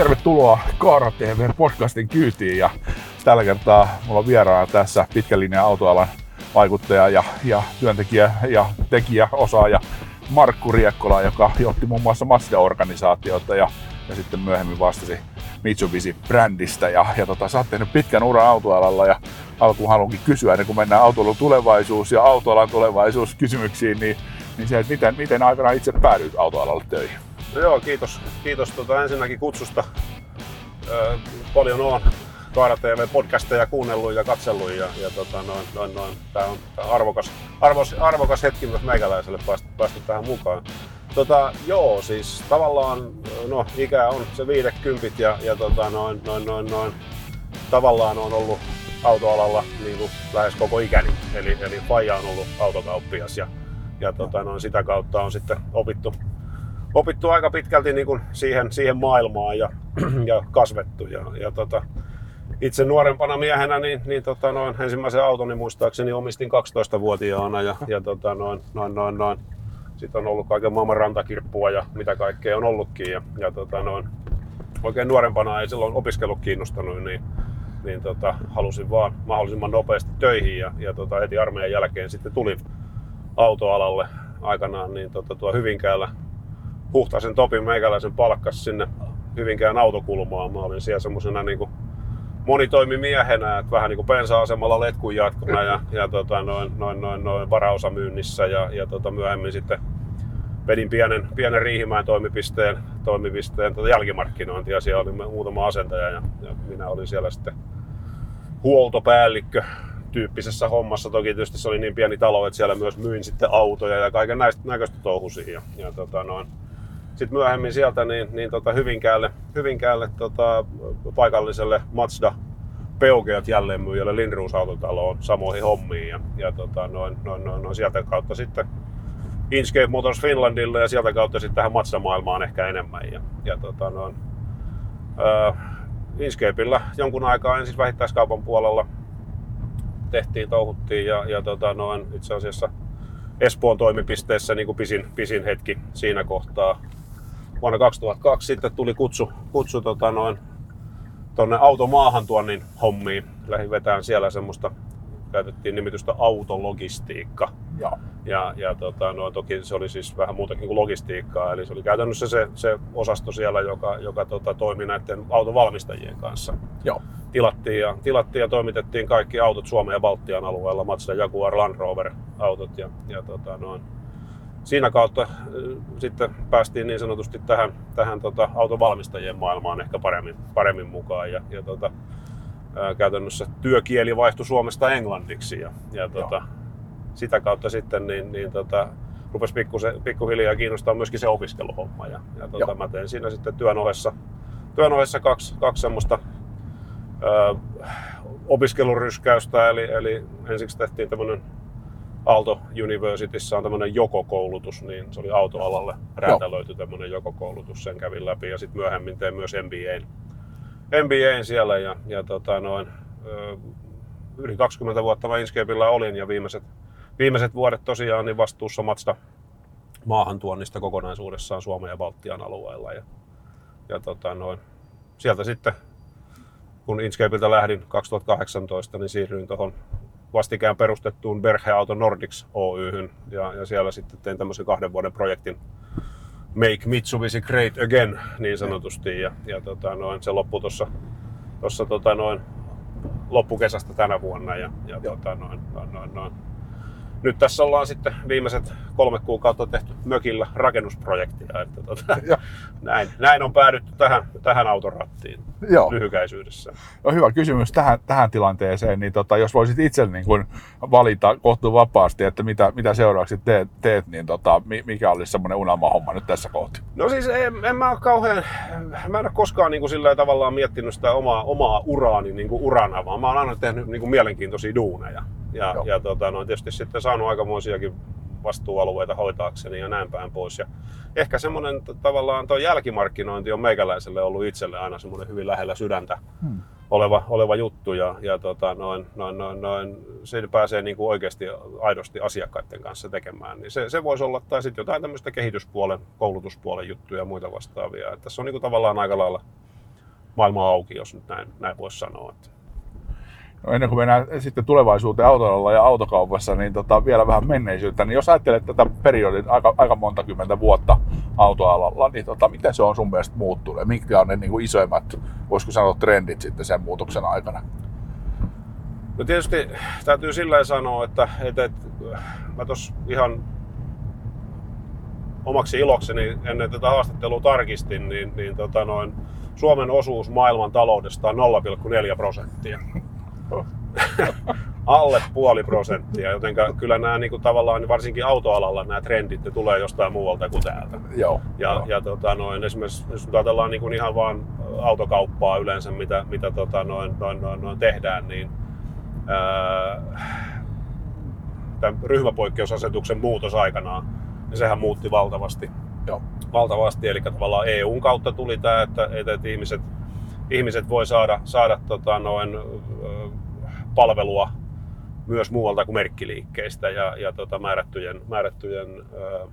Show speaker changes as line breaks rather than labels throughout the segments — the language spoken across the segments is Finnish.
tervetuloa Kaara TV podcastin kyytiin ja tällä kertaa mulla on vieraana tässä pitkän autoalan vaikuttaja ja, ja työntekijä ja tekijä, osaaja Markku Riekkola, joka johti muun muassa Mazda-organisaatiota ja, ja sitten myöhemmin vastasi Mitsubishi-brändistä. Ja, ja tota, sä oot tehnyt pitkän uran autoalalla ja alkuun haluankin kysyä, ennen kuin mennään autolun tulevaisuus ja autoalan tulevaisuus kysymyksiin, niin, niin se, että miten, miten aikana itse päädyit autoalalle töihin?
No joo, kiitos, kiitos tuota ensinnäkin kutsusta. Öö, paljon on Kaara TV-podcasteja kuunnellut ja katsellut ja, ja tota, noin, noin, noin. Tämä on, arvokas, arvos, arvokas hetki myös meikäläiselle päästä, päästä tähän mukaan. Tota, joo, siis tavallaan, no ikä on se viidekympit ja, ja tota, noin, noin, noin, noin, tavallaan on ollut autoalalla niin kuin lähes koko ikäni. Eli, eli faija on ollut autokauppias ja, ja tota, noin, sitä kautta on sitten opittu, opittu aika pitkälti niin kuin siihen, siihen maailmaan ja, ja kasvettu. Ja, ja tota, itse nuorempana miehenä niin, niin tota, noin, ensimmäisen autoni muistaakseni omistin 12-vuotiaana ja, ja tota, noin, noin, noin, noin. Sitten on ollut kaiken maailman rantakirppua ja mitä kaikkea on ollutkin. Ja, ja tota, noin, oikein nuorempana ei silloin opiskelu kiinnostanut, niin, niin tota, halusin vaan mahdollisimman nopeasti töihin ja, ja tota, heti armeijan jälkeen sitten tulin autoalalle aikanaan niin tota, tuo Hyvinkäällä Huhtaisen Topin meikäläisen palkkas sinne Hyvinkään autokulmaan. Mä olin siellä semmoisena niin monitoimimiehenä, että vähän niin kuin bensa-asemalla letkun jatkona ja, ja tota, noin, noin, noin, noin varaosamyynnissä ja, ja tota, myöhemmin sitten vedin pienen, pienen Riihimäen toimipisteen, toimipisteen tota jälkimarkkinointia. Siellä oli muutama asentaja ja, ja minä olin siellä sitten huoltopäällikkö tyyppisessä hommassa. Toki tietysti se oli niin pieni talo, että siellä myös myin sitten autoja ja kaiken näistä näköistä touhusia. Ja, ja tota noin, sitten myöhemmin sieltä niin, niin tota Hyvinkäälle, Hyvinkäälle tota, paikalliselle Mazda Peugeot jälleenmyyjälle Lindroos autotaloon samoihin hommiin ja, ja tota, noin, noin, noin, noin, sieltä kautta sitten Inkscape Motors Finlandille ja sieltä kautta sitten tähän Mazda-maailmaan ehkä enemmän. Ja, ja tota, noin, äh, Inkscapeilla jonkun aikaa ensin vähittäiskaupan puolella tehtiin, touhuttiin ja, ja tota, noin, itse asiassa Espoon toimipisteessä niin kuin pisin, pisin hetki siinä kohtaa vuonna 2002 sitten tuli kutsu, kutsu tota noin, tonne automaahantuonnin hommiin. Lähdin vetään siellä semmoista, käytettiin nimitystä autologistiikka. Ja, ja, ja tota, no, toki se oli siis vähän muutakin kuin logistiikkaa, eli se oli käytännössä se, se osasto siellä, joka, joka tota, toimi näiden autovalmistajien kanssa.
Joo.
Tilattiin, ja, tilattiin ja toimitettiin kaikki autot Suomen ja Baltian alueella, Mazda, Jaguar, Land Rover autot ja, ja tota, noin, siinä kautta sitten päästiin niin sanotusti tähän, tähän tota, autovalmistajien maailmaan ehkä paremmin, paremmin mukaan. Ja, ja tota, ää, käytännössä työkieli vaihtui Suomesta englanniksi ja, ja tota, sitä kautta sitten niin, niin tota, rupesi pikkuhiljaa kiinnostaa myöskin se opiskeluhomma. Ja, ja tota, mä tein siinä sitten työn ohessa, työn ohessa kaksi, kaksi semmoista ää, opiskeluryskäystä, eli, eli ensiksi tehtiin tämmöinen Aalto Universityssä on tämmöinen jokokoulutus, niin se oli autoalalle räätälöity tämmöinen jokokoulutus, sen kävin läpi ja sitten myöhemmin tein myös MBAn, MBAn siellä ja, ja tota noin, yli 20 vuotta mä Inscapeilla olin ja viimeiset, viimeiset vuodet tosiaan niin vastuussa Matsta maahantuonnista kokonaisuudessaan Suomen ja Baltian alueella. Ja, ja tota noin, sieltä sitten, kun Inscapeilta lähdin 2018, niin siirryin tuohon vastikään perustettuun Berhe Auto Nordics Oyhyn. Ja, ja siellä sitten tein tämmöisen kahden vuoden projektin Make Mitsubishi Great Again niin sanotusti. Ja, ja tota, noin, se loppui tuossa tota, noin, loppukesästä tänä vuonna. Ja, ja tota, noin, noin, noin, noin nyt tässä ollaan sitten viimeiset kolme kuukautta tehty mökillä rakennusprojektia. Että tota, näin, näin, on päädytty tähän, tähän autorattiin Joo. lyhykäisyydessä.
No, hyvä kysymys tähän, tähän tilanteeseen. Niin tota, jos voisit itse niin kuin valita kohtuu vapaasti, että mitä, mitä seuraavaksi teet, teet niin tota, mikä olisi semmoinen unelmahomma nyt tässä kohti?
No siis en, en mä ole kauhean, mä en ole koskaan niin kuin sillä tavallaan miettinyt sitä omaa, omaa uraani niin kuin urana, vaan mä oon aina tehnyt niin kuin mielenkiintoisia duuneja. Ja, ja tota, no, tietysti sitten saanut aikamoisiakin vastuualueita hoitaakseni ja näin päin pois. Ja ehkä semmoinen tavallaan tuo jälkimarkkinointi on meikäläiselle ollut itselle aina semmoinen hyvin lähellä sydäntä hmm. oleva, oleva juttu ja, ja tota, noin, noin, noin, noin, se pääsee niin kuin oikeasti aidosti asiakkaiden kanssa tekemään. Niin se, se voisi olla tai sitten jotain tämmöistä kehityspuolen, koulutuspuolen juttuja ja muita vastaavia. Että tässä on niin kuin tavallaan aika lailla maailma auki, jos nyt näin, näin voisi sanoa. Että.
Ennen kuin mennään sitten tulevaisuuteen autolla ja autokaupassa, niin tota, vielä vähän menneisyyttä. Niin jos ajattelet tätä periodin aika, aika monta kymmentä vuotta autoalalla, niin tota, miten se on sun mielestä muuttunut? Mitkä on ne niin kuin isoimmat, voisiko sanoa, trendit sitten sen muutoksen aikana?
No tietysti täytyy sillä sanoa, että, että, että mä tuossa ihan omaksi ilokseni ennen tätä haastattelua tarkistin, niin, niin tota noin, Suomen osuus maailman taloudesta on 0,4 prosenttia. Alle puoli prosenttia, joten kyllä nämä niin kuin tavallaan varsinkin autoalalla nämä trendit ne tulee jostain muualta kuin täältä.
Joo,
ja,
joo.
ja tota noin, esimerkiksi jos ajatellaan niin kuin ihan vaan autokauppaa yleensä, mitä, mitä tota noin, noin, noin, noin tehdään, niin ää, tämän ryhmäpoikkeusasetuksen muutos aikanaan, niin sehän muutti valtavasti.
Joo.
valtavasti. Eli tavallaan EUn kautta tuli tämä, että, että ihmiset, ihmiset voi saada, saada tota noin, palvelua myös muualta kuin merkkiliikkeistä ja, ja tota, määrättyjen, määrättyjen ö,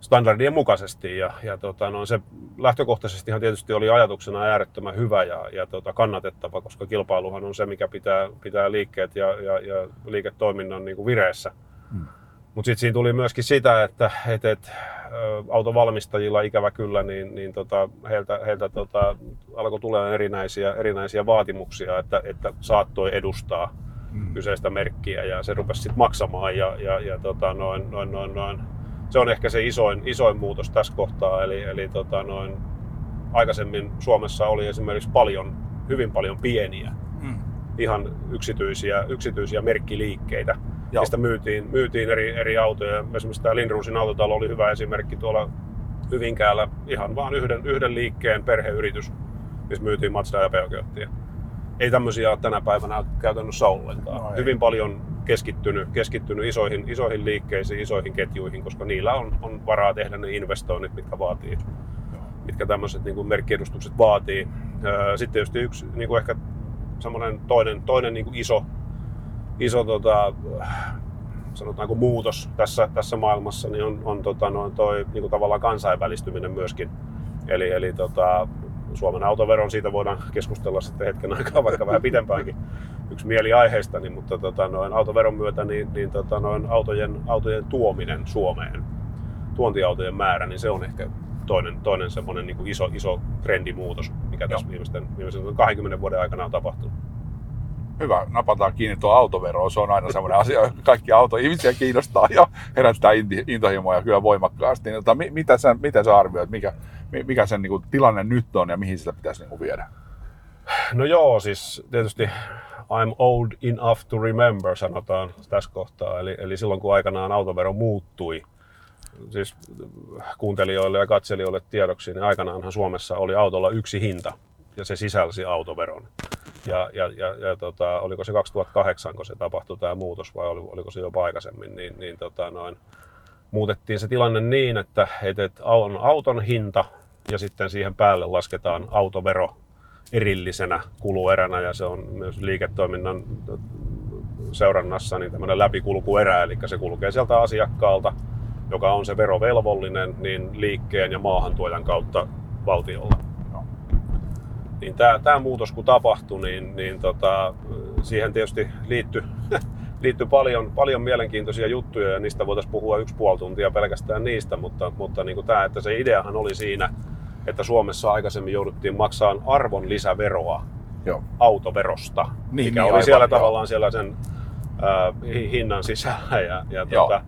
standardien mukaisesti. Ja, ja tota, no, se lähtökohtaisesti tietysti oli ajatuksena äärettömän hyvä ja, ja tota, kannatettava, koska kilpailuhan on se, mikä pitää, pitää liikkeet ja, ja, ja liiketoiminnan niin kuin vireessä. Hmm. Mutta sitten siinä tuli myöskin sitä, että et, et, autovalmistajilla ikävä kyllä, niin, niin tota, heiltä, heiltä tota, alkoi tulla erinäisiä, erinäisiä vaatimuksia, että, että saattoi edustaa mm. kyseistä merkkiä ja se rupesi sitten maksamaan ja, ja, ja tota, noin, noin, noin, noin. se on ehkä se isoin, isoin muutos tässä kohtaa. Eli, eli tota, noin, aikaisemmin Suomessa oli esimerkiksi paljon, hyvin paljon pieniä, mm. ihan yksityisiä, yksityisiä merkkiliikkeitä, Joo. mistä myytiin, myytiin eri, eri autoja. Esimerkiksi tämä Lindruusin autotalo oli hyvä esimerkki tuolla Hyvinkäällä. Ihan vain yhden, yhden liikkeen perheyritys, missä myytiin Mazda ja Peugeotia. Ei tämmöisiä ole tänä päivänä käytännössä ollenkaan. No Hyvin paljon keskittynyt, keskittynyt isoihin, isoihin liikkeisiin, isoihin ketjuihin, koska niillä on, on varaa tehdä ne investoinnit, mitkä vaatii, mitkä tämmöiset niin kuin merkkiedustukset vaatii. Sitten tietysti yksi niin kuin ehkä semmoinen toinen, toinen niin kuin iso iso tota, sanotaanko muutos tässä, tässä maailmassa niin on, on tota, noin toi niin kuin tavallaan kansainvälistyminen myöskin. Eli, eli tota, Suomen autoveron, siitä voidaan keskustella sitten hetken aikaa vaikka vähän pitempäänkin. Yksi mieli aiheesta, niin, mutta tota, noin autoveron myötä niin, niin tota, noin autojen, autojen tuominen Suomeen, tuontiautojen määrä, niin se on ehkä toinen, toinen semmoinen niin kuin iso, iso trendimuutos, mikä tässä viimeisten, viimeisten 20 vuoden aikana on tapahtunut
hyvä, napataan kiinni tuo autoveroon. Se on aina semmoinen asia, joka kaikki autoihmisiä kiinnostaa ja herättää intohimoja kyllä voimakkaasti. Niin, tota, mitä, sä, mitä sä arvioit, mikä, mikä sen niin kuin, tilanne nyt on ja mihin sitä pitäisi niin viedä?
No joo, siis tietysti I'm old enough to remember, sanotaan tässä kohtaa. Eli, eli silloin kun aikanaan autovero muuttui, siis kuuntelijoille ja katselijoille tiedoksi, niin aikanaanhan Suomessa oli autolla yksi hinta ja se sisälsi autoveron. Ja, ja, ja, ja tota, oliko se 2008, kun se tapahtui tämä muutos vai oliko se jopa aikaisemmin, niin, niin tota, noin, muutettiin se tilanne niin, että, että on auton hinta ja sitten siihen päälle lasketaan autovero erillisenä kulueränä ja se on myös liiketoiminnan seurannassa niin tämmöinen läpikulkuerä, eli se kulkee sieltä asiakkaalta, joka on se verovelvollinen, niin liikkeen ja maahantuojan kautta valtiolla niin tämä, tämä muutos kun tapahtui, niin, niin tota, siihen tietysti liittyi, liittyi paljon, paljon mielenkiintoisia juttuja ja niistä voitaisiin puhua yksi puoli tuntia pelkästään niistä, mutta, mutta niin kuin tämä, että se ideahan oli siinä, että Suomessa aikaisemmin jouduttiin maksamaan arvon lisäveroa Joo. autoverosta, niin, mikä niin, oli aivan, siellä jo. tavallaan siellä sen äh, hinnan sisällä ja, ja tuota,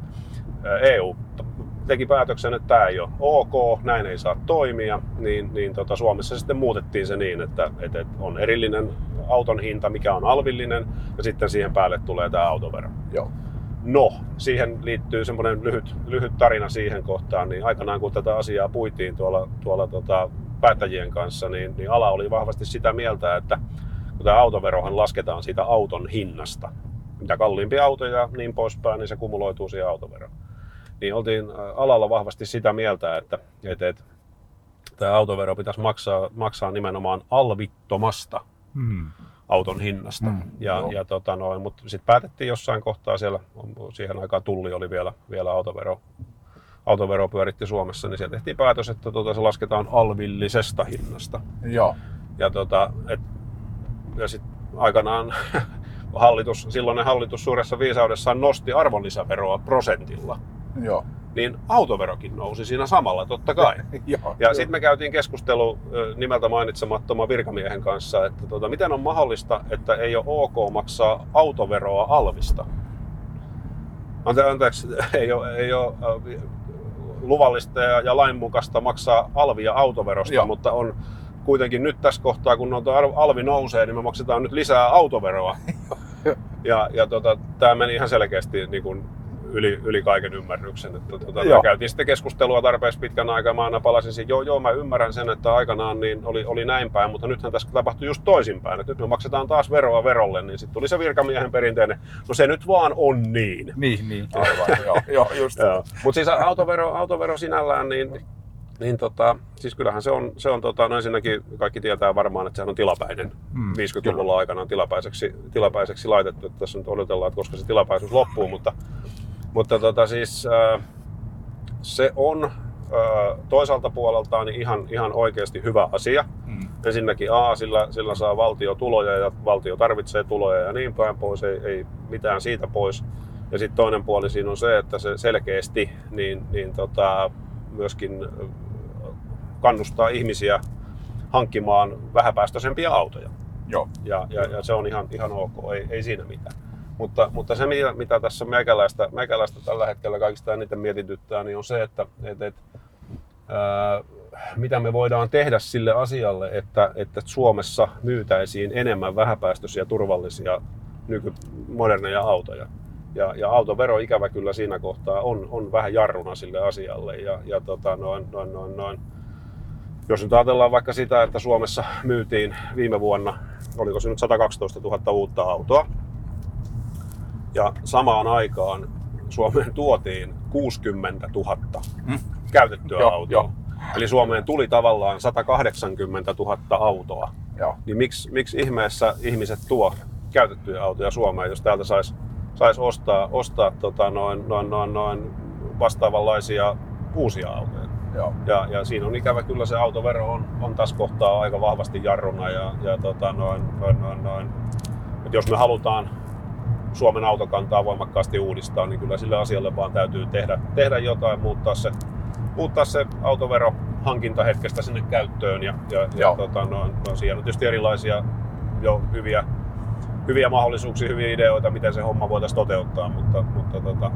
EU teki päätöksen, että tämä ei ole ok, näin ei saa toimia, niin, niin tota, Suomessa sitten muutettiin se niin, että, että on erillinen auton hinta, mikä on alvillinen, ja sitten siihen päälle tulee tämä autovero.
Joo.
No, siihen liittyy semmoinen lyhyt, lyhyt tarina siihen kohtaan, niin aikanaan kun tätä asiaa puitiin tuolla, tuolla tota, päättäjien kanssa, niin, niin ala oli vahvasti sitä mieltä, että kun tämä autoverohan lasketaan siitä auton hinnasta, mitä kalliimpia autoja niin poispäin, niin se kumuloituu siihen autoveroon niin oltiin alalla vahvasti sitä mieltä, että, että, että tämä autovero pitäisi maksaa, maksaa nimenomaan alvittomasta hmm. auton hinnasta. Hmm, ja, ja tota noin, mutta sitten päätettiin jossain kohtaa siellä, siihen aikaan tulli oli vielä, vielä autovero, autovero pyöritti Suomessa, niin siellä tehtiin päätös, että tota, se lasketaan alvillisesta hinnasta.
Joo.
Ja, tota, et, ja sitten aikanaan hallitus, silloinen hallitus suuressa viisaudessaan nosti arvonlisäveroa prosentilla.
Joo.
Niin autoverokin nousi siinä samalla, totta kai.
Joo.
Ja sitten me käytiin keskustelu nimeltä mainitsemattoman virkamiehen kanssa, että tota, miten on mahdollista, että ei ole ok maksaa autoveroa alvista. Ante, anteeksi, ei ole, ei ole luvallista ja, ja lainmukaista maksaa alvia autoverosta,
Joo.
mutta on kuitenkin nyt tässä kohtaa, kun noita alvi nousee, niin me maksetaan nyt lisää autoveroa. ja ja tota, tämä meni ihan selkeästi niin kuin yli, yli kaiken ymmärryksen. Että, tota, me
Joo.
käytiin sitten keskustelua tarpeeksi pitkän aikaa. Mä aina palasin siihen, joo, joo, mä ymmärrän sen, että aikanaan niin oli, oli näin päin, mutta nythän tässä tapahtui just toisinpäin. Että nyt me maksetaan taas veroa verolle, niin sitten tuli se virkamiehen perinteinen, no se nyt vaan on niin.
Niin, niin, aivan. joo, joo, just.
Mutta siis autovero, autovero sinällään, niin, niin tota, siis kyllähän se on, se on tota, no ensinnäkin kaikki tietää varmaan, että sehän on tilapäinen.
Mm,
50-luvulla aikanaan tilapäiseksi, tilapäiseksi laitettu. Että tässä nyt odotellaan, että koska se tilapäisyys loppuu, mutta, mutta tota, siis, äh, se on äh, toisaalta puoleltaan niin ihan, ihan oikeasti hyvä asia.
Mm.
Ensinnäkin A, sillä, sillä saa valtio tuloja ja valtio tarvitsee tuloja ja niin päin pois, ei, ei mitään siitä pois. Ja sitten toinen puoli siinä on se, että se selkeästi niin, niin tota, myöskin ö, kannustaa ihmisiä hankkimaan vähäpäästöisempiä autoja.
Joo.
Ja, ja, ja se on ihan, ihan ok, ei, ei siinä mitään. Mutta, mutta se, mitä, tässä meikäläistä, meikäläistä tällä hetkellä kaikista eniten mietityttää, niin on se, että et, et, ää, mitä me voidaan tehdä sille asialle, että, että Suomessa myytäisiin enemmän vähäpäästöisiä, turvallisia, nykymoderneja autoja. Ja, ja autovero ikävä kyllä siinä kohtaa on, on vähän jarruna sille asialle. Ja, ja tota, noin, noin, noin, noin. Jos nyt ajatellaan vaikka sitä, että Suomessa myytiin viime vuonna, oliko se nyt 112 000 uutta autoa, ja samaan aikaan Suomeen tuotiin 60 000
Mm.
käytettyä
Joo,
autoa.
joo.
Eli Suomeen tuli tavallaan 180 000 autoa.
Joo.
Niin miksi, miksi ihmeessä ihmiset tuo käytettyjä autoja Suomeen, jos täältä saisi sais ostaa, ostaa tota noin, noin, noin, noin vastaavanlaisia uusia autoja?
Joo.
Ja, ja siinä on ikävä kyllä se autovero on, on tässä kohtaa aika vahvasti jarruna ja, ja tota noin, noin, noin, noin. Et jos me halutaan Suomen autokantaa voimakkaasti uudistaa, niin kyllä sille asialle vaan täytyy tehdä, tehdä jotain, muuttaa se, muuttaa se autovero hankintahetkestä sinne käyttöön. Ja, ja, ja tota, no, no, siinä on tietysti erilaisia jo hyviä, hyviä mahdollisuuksia, hyviä ideoita, miten se homma voitaisiin toteuttaa, mutta, mutta tota,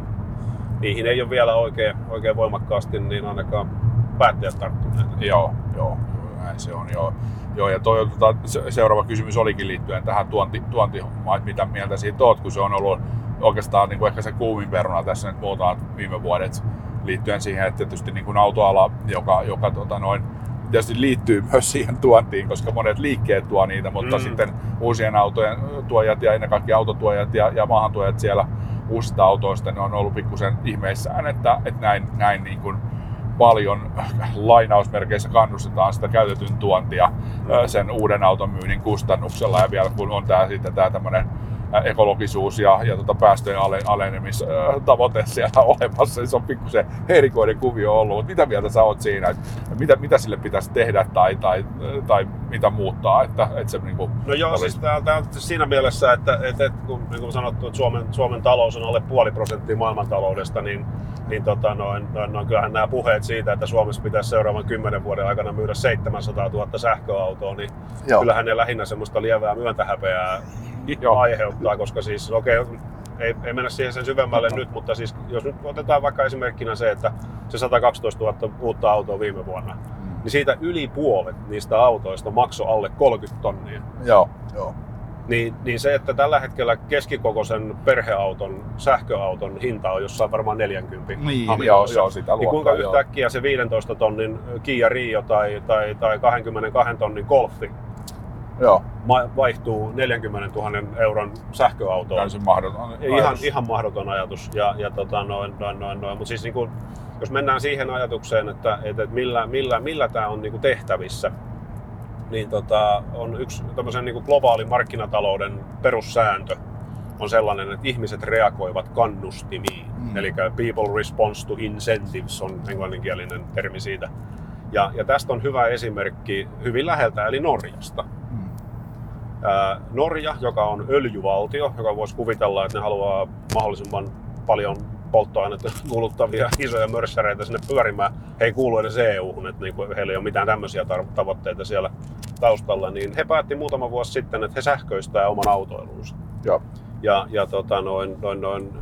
niihin ei ole vielä oikein, oikein voimakkaasti niin ainakaan päättäjät tarttuneet.
Joo, joo, näin se on joo. Joo, ja toi, tota, se- seuraava kysymys olikin liittyen tähän tuonti, tuontihommaan, että mitä mieltä siitä oot, kun se on ollut oikeastaan niin kuin ehkä se kuumin peruna tässä nyt muutamat viime vuodet liittyen siihen, että tietysti niin kuin autoala, joka, joka tota noin, tietysti liittyy myös siihen tuontiin, koska monet liikkeet tuo niitä, mutta
mm.
sitten uusien autojen tuojat ja ennen kaikkea autotuojat ja, ja maahantuojat siellä uusista autoista, ne on ollut pikkusen ihmeissään, että, että näin, näin niin kuin paljon lainausmerkeissä kannustetaan sitä käytetyn tuontia sen uuden auton myynnin kustannuksella. Ja vielä kun on tää sitten tää tämmönen ä, ekologisuus ja, ja tota päästöjen ale, alenemistavoite siellä olemassa, niin se on pikkusen erikoinen kuvio ollut. Mutta mitä mieltä sä oot siinä, että mitä, mitä sille pitäisi tehdä tai, tai, tai mitä muuttaa, että, että se niinku
No joo,
olisi-
siis tää, tää on siinä mielessä, että et, et, kun, niin kuin sanottu, että Suomen, Suomen talous on alle puoli prosenttia maailmantaloudesta, niin, niin tota, noin, noin, noin, kyllähän nämä puheet siitä, että Suomessa pitäisi seuraavan kymmenen vuoden aikana myydä 700 000 sähköautoa, niin
Joo.
kyllähän ne lähinnä semmoista lievää myöntähäpeää
Joo.
aiheuttaa, koska siis okei, okay, ei, ei mennä siihen sen syvemmälle nyt, mutta siis jos nyt otetaan vaikka esimerkkinä se, että se 112 000 uutta autoa viime vuonna, niin siitä yli puolet niistä autoista maksoi alle 30 tonnia.
Joo, joo.
Niin, niin se, että tällä hetkellä keskikokoisen perheauton, sähköauton hinta on jossain varmaan 40
Niin, joo, joo, sitä
niin kuinka
luokkaa, joo.
yhtäkkiä se 15 tonnin Kia Rio tai, tai, tai 22 tonnin Golfi
Joo,
vaihtuu 40 000 euron sähköautoon?
täysin mahdoton.
Ihan,
ajatus.
ihan mahdoton ajatus. Ja, ja tota, noin, noin, noin, noin. Mutta siis niin kuin, jos mennään siihen ajatukseen, että, että millä, millä, millä tämä on niin kuin tehtävissä, niin tota, on yksi tämmöisen niin kuin globaali markkinatalouden perussääntö on sellainen, että ihmiset reagoivat kannustimiin. Mm. Eli people response to incentives on englanninkielinen termi siitä. Ja, ja tästä on hyvä esimerkki hyvin läheltä, eli Norjasta. Norja, joka on öljyvaltio, joka voisi kuvitella, että ne haluaa mahdollisimman paljon polttoainetta kuluttavia isoja mörssäreitä sinne pyörimään. He ei kuulu edes EU-hun, että niin kuin heillä ei ole mitään tämmöisiä tavoitteita siellä taustalla. Niin he päätti muutama vuosi sitten, että he sähköistää oman autoilunsa.
Joo.
Ja, ja tota, noin, noin, noin,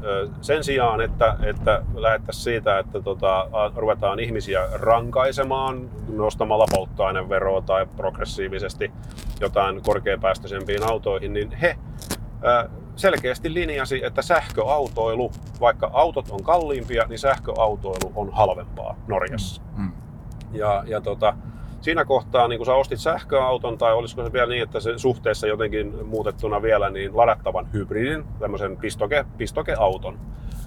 sen sijaan, että, että lähdettäisiin siitä, että tota, ruvetaan ihmisiä rankaisemaan nostamalla polttoaineveroa tai progressiivisesti jotain korkeapäästöisempiin autoihin, niin he selkeästi linjasi, että sähköautoilu, vaikka autot on kalliimpia, niin sähköautoilu on halvempaa Norjassa. Mm. Ja, ja tota, siinä kohtaa, niin kun sä ostit sähköauton, tai olisiko se vielä niin, että se suhteessa jotenkin muutettuna vielä, niin ladattavan hybridin, tämmöisen pistoke, pistokeauton,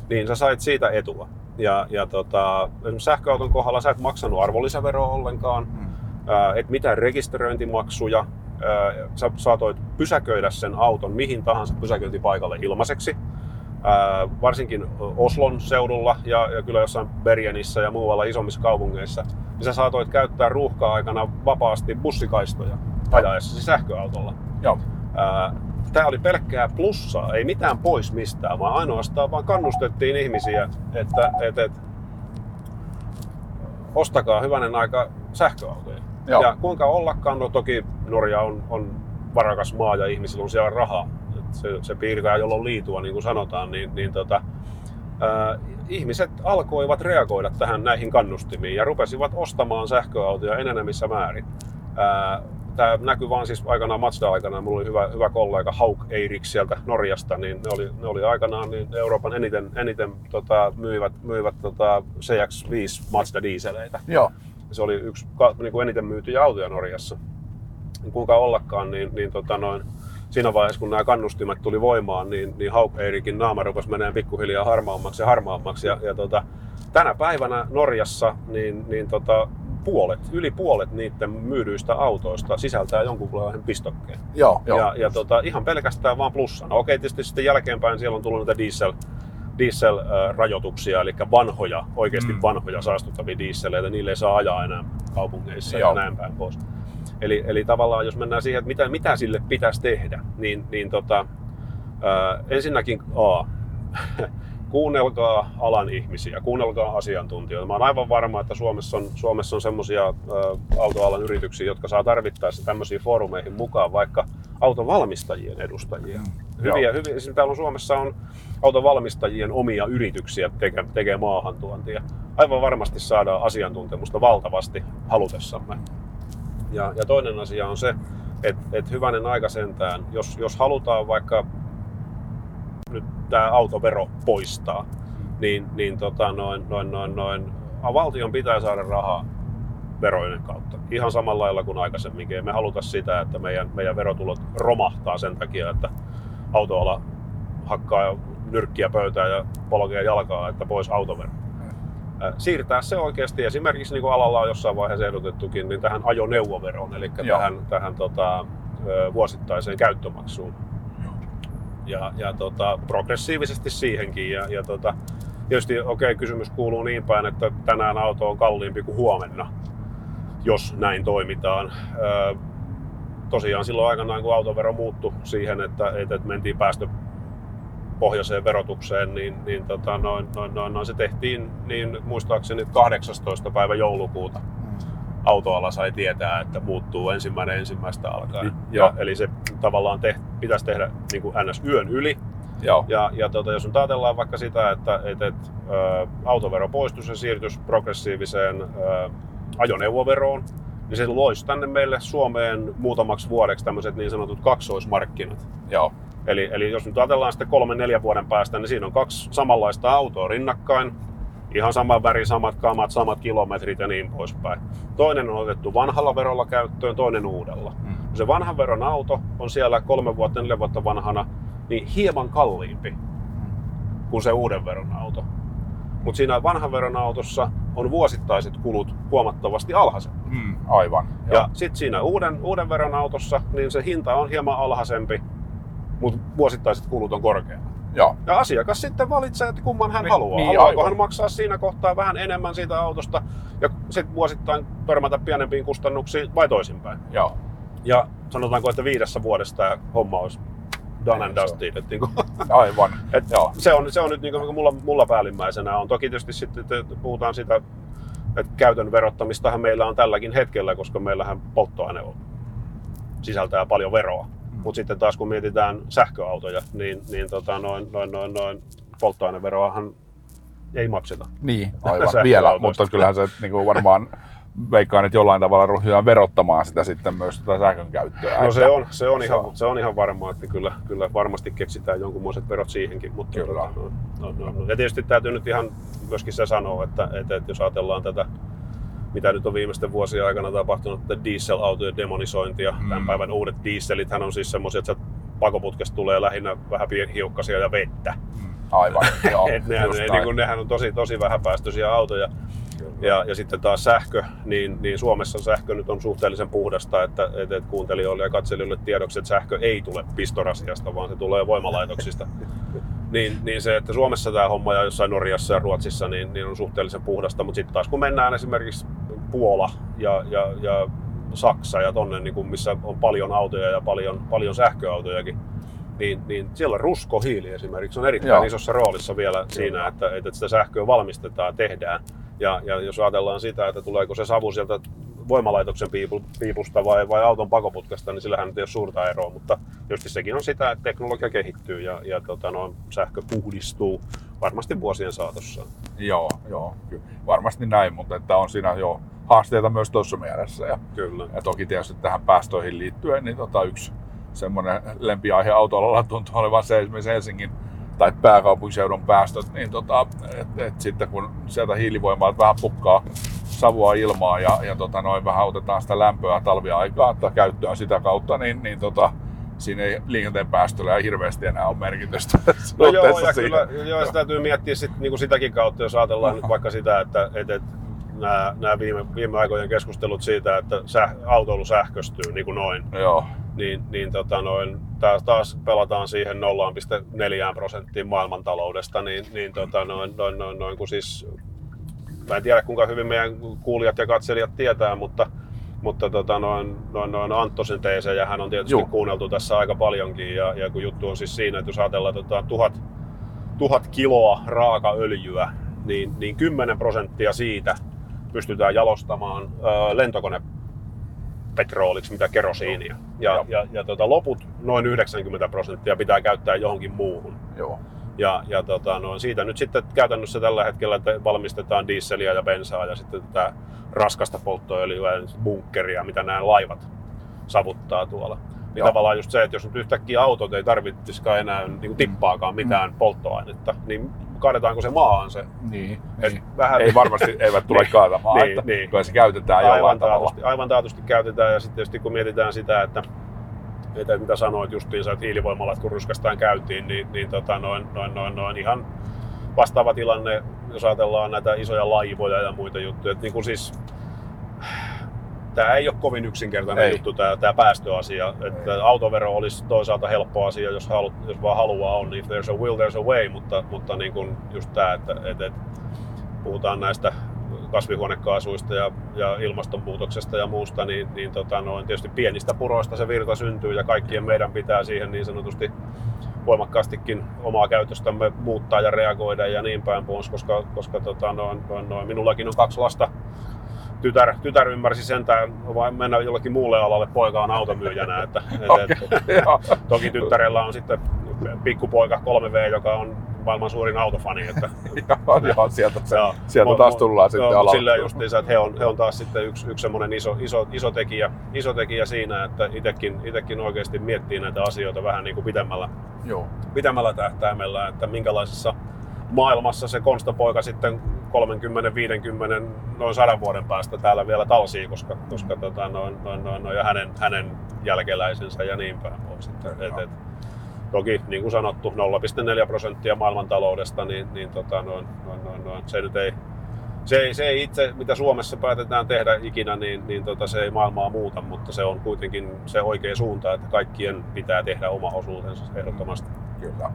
niin sä sait siitä etua. Ja, ja tota, sähköauton kohdalla sä et maksanut arvonlisäveroa ollenkaan, mm. et mitään rekisteröintimaksuja, sä saatoit pysäköidä sen auton mihin tahansa pysäköintipaikalle ilmaiseksi. Ää, varsinkin Oslon seudulla ja, ja kyllä jossain Bergenissä ja muualla isommissa kaupungeissa, niin sä saatoit käyttää ruuhka-aikana vapaasti bussikaistoja ajaessasi sähköautolla.
Joo.
Tämä oli pelkkää plussaa, ei mitään pois mistään, vaan ainoastaan vaan kannustettiin ihmisiä, että et, et, ostakaa hyvänen aika sähköautoja. Joo. Ja kuinka ollakaan, no toki Norja on, on varakas maa ja ihmisillä on siellä rahaa. Se, se piirkää, jolla on liitua, niin kuin sanotaan, niin, niin tota, ää, ihmiset alkoivat reagoida tähän näihin kannustimiin ja rupesivat ostamaan sähköautoja enenemissä määrin. Ää, tämä näkyy vaan siis aikanaan Mazda-aikana. Mulla oli hyvä, hyvä kollega Hauk Eirik sieltä Norjasta, niin ne oli, ne oli aikanaan niin Euroopan eniten, eniten tota, myivät, myivät tota CX-5 Mazda-diiseleitä.
Joo
se oli yksi niin kuin eniten myytyjä autoja Norjassa. Kuinka ollakaan, niin, niin tota noin, siinä vaiheessa, kun nämä kannustimet tuli voimaan, niin, niin Haup Eirikin naama rupesi menee pikkuhiljaa harmaammaksi ja harmaammaksi. Ja, ja tota, tänä päivänä Norjassa niin, niin tota, puolet, yli puolet niiden myydyistä autoista sisältää jonkunlaisen pistokkeen.
Joo, joo.
Ja, ja tota, ihan pelkästään vaan plussana. Okei, tietysti sitten jälkeenpäin siellä on tullut näitä diesel, diesel-rajoituksia, eli vanhoja, oikeasti mm. vanhoja saastuttavia dieseleitä, niille ei saa ajaa enää kaupungeissa Joo. ja näin päin pois. Eli, eli tavallaan jos mennään siihen, että mitä, mitä sille pitäisi tehdä, niin, niin tota, ää, ensinnäkin A, kuunnelkaa alan ihmisiä, kuunnelkaa asiantuntijoita. Mä oon aivan varma, että Suomessa on, Suomessa on semmoisia autoalan yrityksiä, jotka saa tarvittaessa tämmöisiin foorumeihin mukaan, vaikka autovalmistajien edustajia. Mm. Hyviä, hyviä, esimerkiksi täällä on Suomessa on autovalmistajien omia yrityksiä tekee, tekee maahantuontia. Aivan varmasti saadaan asiantuntemusta valtavasti halutessamme. Ja, ja toinen asia on se, että et hyvänen aika sentään, jos, jos halutaan vaikka nyt tämä autovero poistaa, niin, niin tota noin, noin, noin, noin, valtion pitää saada rahaa verojen kautta. Ihan samalla lailla kuin aikaisemminkin. Emme haluta sitä, että meidän, meidän verotulot romahtaa sen takia, että autoala hakkaa nyrkkiä pöytään ja polkee jalkaa, että pois autovero. Siirtää se oikeasti esimerkiksi niin kuin alalla on jossain vaiheessa ehdotettukin, niin tähän ajoneuvoveroon, eli Joo. tähän, tähän tota, vuosittaiseen käyttömaksuun. Ja, ja tota, progressiivisesti siihenkin. Ja, ja tota, tietysti okei, okay, kysymys kuuluu niin päin, että tänään auto on kalliimpi kuin huomenna, jos näin toimitaan. tosiaan silloin aikanaan, kun autovero muuttui siihen, että, että mentiin päästö pohjoiseen verotukseen, niin, niin tota, noin, noin, noin, noin, se tehtiin niin muistaakseni 18. päivä joulukuuta. Mm. Autoala sai tietää, että muuttuu ensimmäinen ensimmäistä alkaen. Mm, ja, eli se tavallaan te, pitäisi tehdä niin kuin NS yön yli.
Joo.
Ja, ja tota, jos nyt ajatellaan vaikka sitä, että et, et, ä, autovero poistuisi ja siirtyisi progressiiviseen ä, ajoneuvoveroon, niin se loisi tänne meille Suomeen muutamaksi vuodeksi tämmöiset niin sanotut kaksoismarkkinat.
Joo.
Eli, eli jos nyt ajatellaan sitten kolmen, neljän vuoden päästä, niin siinä on kaksi samanlaista autoa rinnakkain. Ihan sama väri, samat kamat, samat kilometrit ja niin poispäin. Toinen on otettu vanhalla verolla käyttöön, toinen uudella. Mm. Se vanhan veron auto on siellä kolme vuotta, neljä vuotta vanhana, niin hieman kalliimpi kuin se uuden veron auto. Mutta siinä vanhan veron autossa on vuosittaiset kulut huomattavasti alhaisemmat.
Mm, aivan.
Ja sitten siinä uuden, uuden veron autossa, niin se hinta on hieman alhaisempi, mutta vuosittaiset kulut on korkeammat.
Joo.
Ja asiakas sitten valitsee, että kumman hän
Niin,
haluaa.
niin,
Haluaako
aivan.
hän maksaa siinä kohtaa vähän enemmän siitä autosta ja sitten vuosittain törmätä pienempiin kustannuksiin vai toisinpäin.
Joo.
Ja sanotaanko, että viidessä vuodessa tämä homma olisi done and dusted. Et niinku,
Aivan.
et
Joo.
se, on, se on nyt niinku mulla, mulla päällimmäisenä on. Toki tietysti sitten että puhutaan sitä, että käytön verottamistahan meillä on tälläkin hetkellä, koska meillähän polttoaine on, sisältää paljon veroa. Mutta sitten taas kun mietitään sähköautoja, niin, niin tota, noin, noin, noin, noin polttoaineveroahan ei makseta.
Niin, aivan vielä, mutta kyllähän se niin kuin varmaan veikkaan, että jollain tavalla ryhdytään verottamaan sitä sitten myös sitä sähkön käyttöä.
No se on, se on,
se
ihan,
on.
se on ihan varmaa, että kyllä, kyllä varmasti keksitään jonkunmoiset verot siihenkin. Mutta
Kyllä.
no, no, no, no. Ja tietysti täytyy nyt ihan myöskin se sanoa, että, että, että jos ajatellaan tätä, mitä nyt on viimeisten vuosien aikana tapahtunut, tätä dieselautojen demonisointia.
Mm.
Tämän päivän uudet dieselithän on siis semmoisia, että pakoputkesta tulee lähinnä vähän pienhiukkasia ja vettä.
Mm, Aivan, joo,
Et nehän, ne, niin kuin, nehän on tosi, tosi vähäpäästöisiä autoja. Ja, ja sitten taas sähkö, niin, niin Suomessa sähkö nyt on suhteellisen puhdasta, että, että, että kuuntelijoille ja katselijoille tiedoksi, että sähkö ei tule pistorasiasta, vaan se tulee voimalaitoksista. niin, niin se, että Suomessa tämä homma ja jossain Norjassa ja Ruotsissa niin, niin on suhteellisen puhdasta, mutta sitten taas kun mennään esimerkiksi Puola ja, ja, ja Saksa ja tonne, niin kuin missä on paljon autoja ja paljon, paljon sähköautojakin, niin, niin siellä ruskohiili esimerkiksi on erittäin
Joo.
isossa roolissa vielä siinä, että, että sitä sähköä valmistetaan, tehdään. Ja, ja jos ajatellaan sitä, että tuleeko se savu sieltä voimalaitoksen piipu, piipusta vai, vai auton pakoputkasta, niin sillähän ei ole suurta eroa, mutta tietysti sekin on sitä, että teknologia kehittyy ja, ja tota, no, sähkö puhdistuu varmasti vuosien saatossa.
Joo, joo, kyllä. varmasti näin, mutta että on siinä jo haasteita myös tuossa mielessä. Ja,
Kyllä.
ja toki tietysti tähän päästöihin liittyen, niin tota yksi semmoinen lempiaihe autoalalla tuntuu olevan se esimerkiksi Helsingin tai pääkaupunkiseudun päästöt, niin tota, et, et sitten kun sieltä hiilivoimaa vähän pukkaa savua ilmaa ja, ja tota, noin vähän otetaan sitä lämpöä talviaikaa että käyttöön sitä kautta, niin, niin tota, siinä ei liikenteen päästöllä ei hirveästi enää ole merkitystä.
No joo, ja
siihen.
kyllä joo, se täytyy miettiä sit, niin kuin sitäkin kautta, jos ajatellaan nyt vaikka sitä, että, että, että nämä, nämä viime, viime aikojen keskustelut siitä, että säh, autoilu sähköstyy niin kuin noin,
Joo,
niin, niin tota noin, taas, taas pelataan siihen 0,4 prosenttiin maailmantaloudesta, niin, niin tota noin, noin, noin, noin, kun siis, mä en tiedä kuinka hyvin meidän kuulijat ja katselijat tietää, mutta, mutta tota noin, noin, noin Anttosen teesejä hän on tietysti. Juh. kuunneltu tässä aika paljonkin, ja, ja kun juttu on siis siinä, että jos ajatellaan tota, tuhat, tuhat kiloa raakaöljyä, niin, niin 10 prosenttia siitä pystytään jalostamaan ö, lentokone petrooliksi, mitä kerosiinia. Ja,
Joo.
ja, ja tota, loput, noin 90 prosenttia, pitää käyttää johonkin muuhun.
joo.
Ja, ja tota, no, siitä nyt sitten käytännössä tällä hetkellä että valmistetaan dieseliä ja bensaa ja sitten tätä raskasta polttoöljyä ja bunkkeria, mitä nämä laivat savuttaa tuolla. Niin
Joo.
tavallaan just se, että jos nyt yhtäkkiä autot ei tarvitsisikaan enää niin kuin tippaakaan mitään polttoainetta, niin kaadetaanko se maahan se?
Niin,
Et
niin.
vähän-
Ei varmasti eivät tule
Niin,
kaatamaan,
niin,
että
niin.
kyllä se käytetään jollain
aivan
tavalla.
taatusti, aivan taatusti käytetään ja sitten tietysti kun mietitään sitä, että, että mitä sanoit justiinsa, että hiilivoimalat kun ryskaistaan käyntiin, niin, niin tota, noin, noin, noin, noin, ihan vastaava tilanne, jos ajatellaan näitä isoja laivoja ja muita juttuja. Että niin kuin siis, tämä ei ole kovin yksinkertainen
Ei.
juttu tämä, tämä päästöasia. Että autovero olisi toisaalta helppo asia, jos, halu, jos vaan haluaa on. If there's a will, there's a way. Mutta, mutta niin kuin just tämä, että, että, että puhutaan näistä kasvihuonekaasuista ja, ja ilmastonmuutoksesta ja muusta, niin, niin tota, noin, tietysti pienistä puroista se virta syntyy ja kaikkien meidän pitää siihen niin sanotusti voimakkaastikin omaa käytöstämme muuttaa ja reagoida ja niin päin pois, koska, koska tota, noin, noin, noin, minullakin on kaksi lasta. Tytär, tytär ymmärsi sentään vain mennä jollekin muulle alalle, poika on automyyjänä. Että, et, et,
Joo.
toki tyttärellä on sitten pikkupoika 3V, joka on maailman suurin autofani. Että,
Joo, joo, sieltä, se,
Joo.
sieltä
Mut-
taas
mut-
tullaan sitten
joo, mut
alalta.
Silleen justiinsa, että he on, he on taas sitten yksi, yksi semmoinen iso, iso, iso, tekijä, iso tekijä siinä, että itekin, itekin oikeasti miettii näitä asioita vähän niin kuin pitemmällä,
Joo.
pitemmällä tähtäimellä, että minkälaisessa maailmassa se konstapoika sitten 30, 50, noin 100 vuoden päästä täällä vielä talsii, koska, koska tota, noin, noin, noin, noin, ja hänen, hänen jälkeläisensä ja niin päin pois. Että, et, et, toki, niin kuin sanottu, 0,4 prosenttia maailmantaloudesta, niin, niin tota, noin, noin, noin, noin, se nyt ei, se ei, se ei itse, mitä Suomessa päätetään tehdä ikinä, niin, niin tota, se ei maailmaa muuta, mutta se on kuitenkin se oikea suunta, että kaikkien pitää tehdä oma osuutensa ehdottomasti.
Kyllä.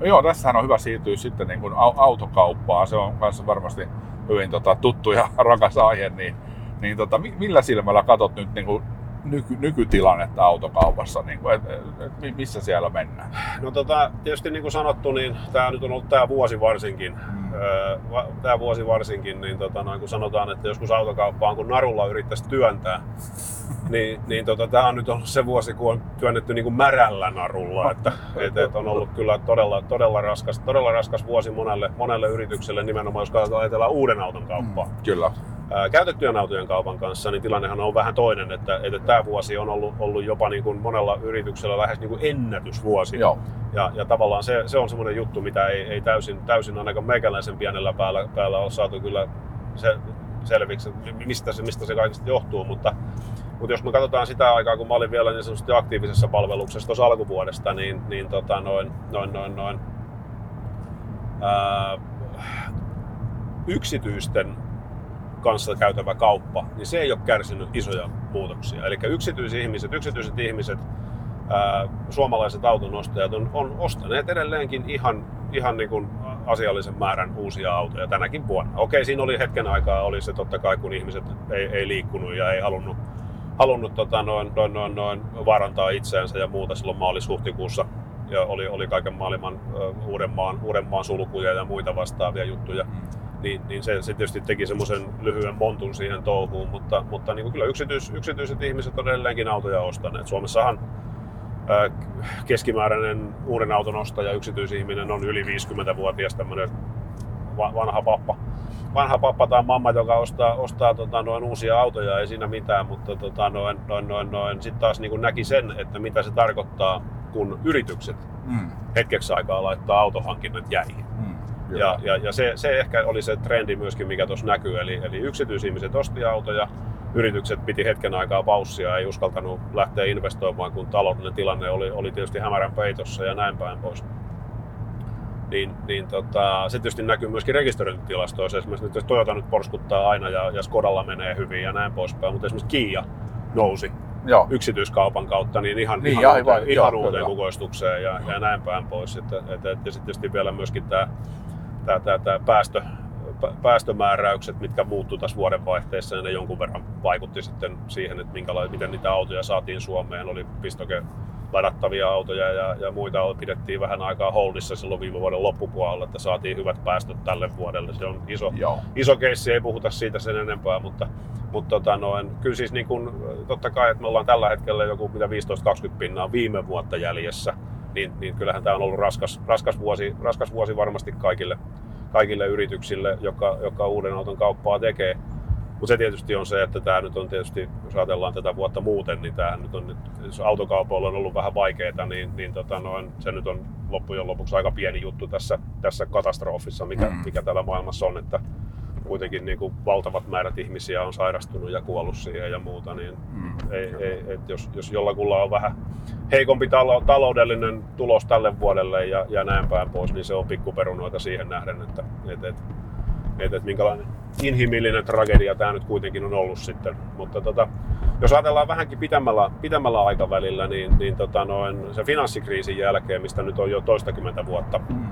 No joo, tässähän on hyvä siirtyä sitten niin kuin au- autokauppaan. Se on kanssa varmasti hyvin tota, tuttu ja rakas aihe. Niin, niin tota, mi- millä silmällä katot nyt niin kuin nyky- nykytilannetta autokaupassa? Niin kuin, et, et, et, missä siellä mennään?
No tota, tietysti niin kuin sanottu, niin tämä nyt on ollut tämä vuosi varsinkin.
Mm.
Öö, Tämä vuosi varsinkin, niin tota, noin, kun sanotaan, että joskus autokauppaan kun narulla yrittäisi työntää, niin, niin tota, tämä on nyt ollut se vuosi, kun on työnnetty niin kuin märällä narulla. Että, et, et on ollut kyllä todella, todella, raskas, todella raskas vuosi monelle, monelle yritykselle, nimenomaan jos ajatellaan uuden auton kauppaa.
Kyllä.
Ää, käytettyjen autojen kaupan kanssa, niin tilannehan on vähän toinen, että, että tämä vuosi on ollut, ollut jopa niin kuin monella yrityksellä lähes niin kuin ennätysvuosi.
Joo.
Ja, ja tavallaan se, se on semmoinen juttu, mitä ei, ei täysin, täysin ainakaan meikäläisen pienellä päällä, päällä ole saatu kyllä se, selviksi, mistä se, mistä se kaikista johtuu, mutta, mutta jos me katsotaan sitä aikaa, kun mä olin vielä niin sanotusti aktiivisessa palveluksessa tuossa alkuvuodesta, niin, niin tota noin, noin, noin, noin ää, yksityisten kanssa käytävä kauppa, niin se ei ole kärsinyt isoja muutoksia. Eli yksityisihmiset, yksityiset ihmiset, suomalaiset autonostajat on, on ostaneet edelleenkin ihan, ihan niin kuin asiallisen määrän uusia autoja tänäkin vuonna. Okei, siinä oli hetken aikaa, oli se totta kai, kun ihmiset ei, ei liikkunut ja ei halunnut, halunnut tota, noin, noin, noin, noin vaarantaa itseänsä ja muuta silloin maalis-huhtikuussa. Ja oli, oli kaiken maailman uh, Uudenmaan, Uudenmaan sulkuja ja muita vastaavia juttuja niin, niin se, se tietysti teki semmoisen lyhyen montun siihen touhuun, mutta, mutta niin kuin kyllä yksityis, yksityiset ihmiset on edelleenkin autoja ostaneet. Suomessahan ää, keskimääräinen uuden auton ostaja, yksityisihminen on yli 50-vuotias tämmöinen va, vanha pappa. Vanha pappa tai mamma, joka ostaa, ostaa tota, noin uusia autoja, ei siinä mitään, mutta tota, noin, noin, noin, noin. sitten taas niin näki sen, että mitä se tarkoittaa, kun yritykset
Mm.
hetkeksi aikaa laittaa autohankinnat jäihin.
Kyllä.
Ja, ja, ja se, se ehkä oli se trendi myöskin, mikä tuossa näkyy. Eli, eli yksityisihmiset osti autoja, yritykset piti hetken aikaa paussia, ei uskaltanut lähteä investoimaan, kun taloudellinen tilanne oli, oli tietysti hämärän peitossa ja näin päin pois. Niin, niin tota, se tietysti näkyy myöskin rekisteröintitilastoissa. Esimerkiksi nyt jos Toyota nyt porskuttaa aina ja, ja Skodalla menee hyvin ja näin poispäin, mutta esimerkiksi Kia nousi
Joo.
yksityiskaupan kautta niin ihan,
Niin,
ihan,
aivan,
uuteen, ihan
joo,
uuteen kukoistukseen ja, ja näin päin pois. Että, että, ja sitten tietysti vielä myöskin tämä, tämä, tämä, tämä päästö, pä- päästömääräykset, mitkä muuttuu tässä vuodenvaihteessa, niin ne jonkun verran vaikutti sitten siihen, että minkäla- miten niitä autoja saatiin Suomeen. Oli pistoke ladattavia autoja ja, ja muita pidettiin vähän aikaa holdissa silloin viime vuoden loppupuolella, että saatiin hyvät päästöt tälle vuodelle. Se on iso,
Joo.
iso keissi, ei puhuta siitä sen enempää, mutta, mutta tota noin, kyllä siis niin kun, totta kai, että me ollaan tällä hetkellä joku mitä 15-20 pinnaa viime vuotta jäljessä, niin, niin kyllähän tämä on ollut raskas, raskas, vuosi, raskas vuosi varmasti kaikille, kaikille yrityksille, joka, joka uuden auton kauppaa tekee. Mutta se tietysti on se, että tämä nyt on tietysti, jos ajatellaan tätä vuotta muuten, niin tämä nyt on nyt, jos autokaupoilla on ollut vähän vaikeaa, niin, niin tota noin, se nyt on loppujen lopuksi aika pieni juttu tässä, tässä katastrofissa, mikä,
Mm.
mikä täällä maailmassa on, että kuitenkin niin kuin valtavat määrät ihmisiä on sairastunut ja kuollut siihen ja muuta, niin
Mm.
ei, ei, et jos, jos jollakulla on vähän heikompi talo, taloudellinen tulos tälle vuodelle ja, ja näin päin pois, niin se on pikkuperunoita siihen nähden, että et, et, et, et minkälainen inhimillinen tragedia tämä nyt kuitenkin on ollut sitten. Mutta tota, jos ajatellaan vähänkin pitemmällä, pitemmällä aikavälillä, niin, niin tota noin, se finanssikriisin jälkeen, mistä nyt on jo toistakymmentä vuotta,
Mm.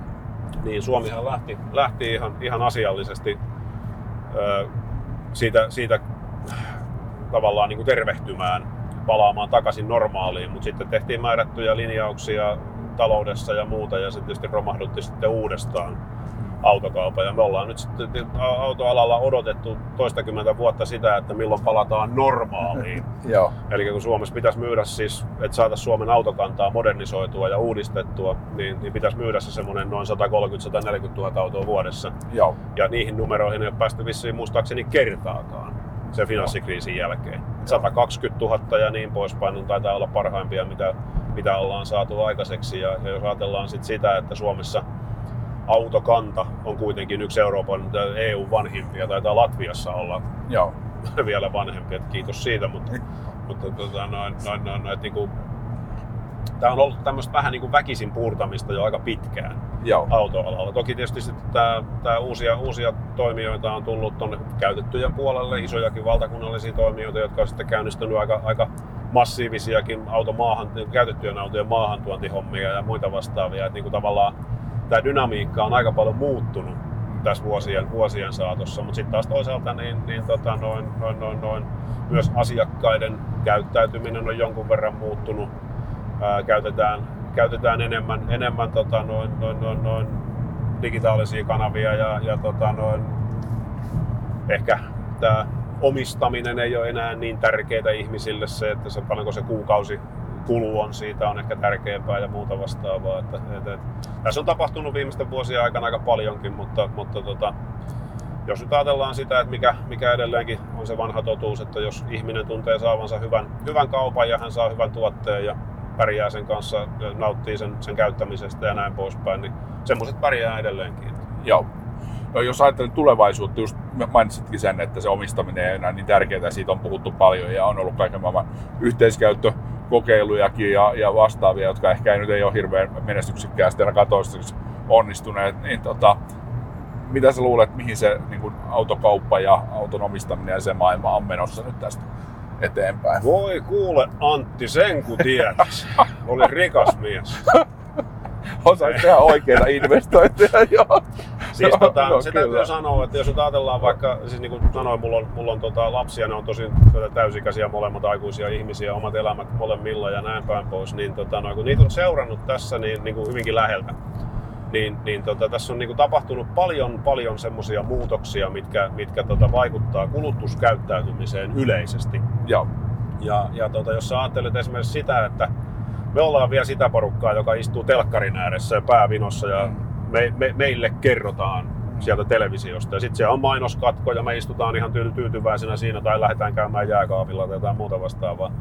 niin Suomihan lähti, lähti ihan, ihan asiallisesti siitä, siitä tavallaan niin kuin tervehtymään, palaamaan takaisin normaaliin, mutta sitten tehtiin määrättyjä linjauksia taloudessa ja muuta ja se tietysti romahdutti sitten uudestaan autokaupan. Ja me ollaan nyt sitten autoalalla odotettu toistakymmentä vuotta sitä, että milloin palataan normaaliin.
Joo.
Eli kun Suomessa pitäisi myydä siis, että saataisiin Suomen autokantaa modernisoitua ja uudistettua, niin, niin pitäisi myydä se semmoinen noin 130-140 000 autoa vuodessa.
Joo.
Ja niihin numeroihin ei ole päästy vissiin muistaakseni kertaakaan sen finanssikriisin jälkeen. 120 000 ja niin poispäin on taitaa olla parhaimpia, mitä, mitä ollaan saatu aikaiseksi. Ja, ja jos ajatellaan sit sitä, että Suomessa autokanta on kuitenkin yksi Euroopan EU vanhimpia, taitaa Latviassa olla
Joo.
vielä vanhempi, että kiitos siitä, mutta, mutta tota, noin, noin, noin, noin, niin kuin, tämä on ollut tämmöistä vähän niin kuin väkisin puurtamista jo aika pitkään
Joo.
autoalalla. Toki tietysti sitten tämä, tämä uusia, uusia toimijoita on tullut tuonne käytettyjen puolelle, isojakin valtakunnallisia toimijoita, jotka on sitten käynnistänyt aika, aika massiivisiakin automaahan, käytettyjen autojen maahantuontihommia ja muita vastaavia. Että niin kuin tavallaan tämä dynamiikka on aika paljon muuttunut tässä vuosien, vuosien saatossa, mutta sitten taas toisaalta niin, niin tota, noin, noin, noin, noin, myös asiakkaiden käyttäytyminen on jonkun verran muuttunut. Ää, käytetään, käytetään enemmän, enemmän tota, noin, noin, noin, noin digitaalisia kanavia ja, ja tota, noin, ehkä tämä omistaminen ei ole enää niin tärkeää ihmisille se, että se paljonko se kuukausi kulu on siitä on ehkä tärkeämpää ja muuta vastaavaa. Että, että, että, tässä on tapahtunut viimeisten vuosien aikana aika paljonkin, mutta, mutta tota, jos nyt ajatellaan sitä, että mikä, mikä edelleenkin on se vanha totuus, että jos ihminen tuntee saavansa hyvän, hyvän kaupan ja hän saa hyvän tuotteen ja pärjää sen kanssa nauttii sen, sen käyttämisestä ja näin poispäin, niin semmoiset pärjää edelleenkin.
Joo. No, jos ajattelet tulevaisuutta, just mainitsitkin sen, että se omistaminen ei enää niin tärkeää, siitä on puhuttu paljon ja on ollut kaiken maailman yhteiskäyttökokeilujakin ja, ja vastaavia, jotka ehkä ei nyt ei ole hirveän menestyksekkäästi ainakaan toistaiseksi onnistuneet, niin tota, mitä sä luulet, mihin se niin kuin autokauppa ja auton omistaminen ja se maailma on menossa nyt tästä eteenpäin?
Voi kuule Antti, sen kun tiedäs. Oli rikas mies.
Osaisi tehdä oikeita investointeja, joo.
Siis tota, no, se kyllä. täytyy sanoa, että jos nyt ajatellaan vaikka, siis niin kuin sanoin, mulla on, mulla on tota, lapsia, ne on tosi täysikäisiä molemmat aikuisia ihmisiä, omat elämät molemmilla ja näin päin pois, niin tota, no, kun niitä on seurannut tässä niin, niin kuin hyvinkin läheltä, niin, niin tota, tässä on niin kuin tapahtunut paljon, paljon semmoisia muutoksia, mitkä, mitkä tota, vaikuttaa kulutuskäyttäytymiseen yleisesti.
Joo.
Ja, ja tota, jos sä ajattelet esimerkiksi sitä, että me ollaan vielä sitä porukkaa, joka istuu telkkarin ääressä ja päävinossa ja mm. me, me, meille kerrotaan sieltä televisiosta. Ja sitten siellä on mainoskatko ja me istutaan ihan tyytyväisenä siinä tai lähdetään käymään jääkaapilla tai jotain muuta vastaavaa.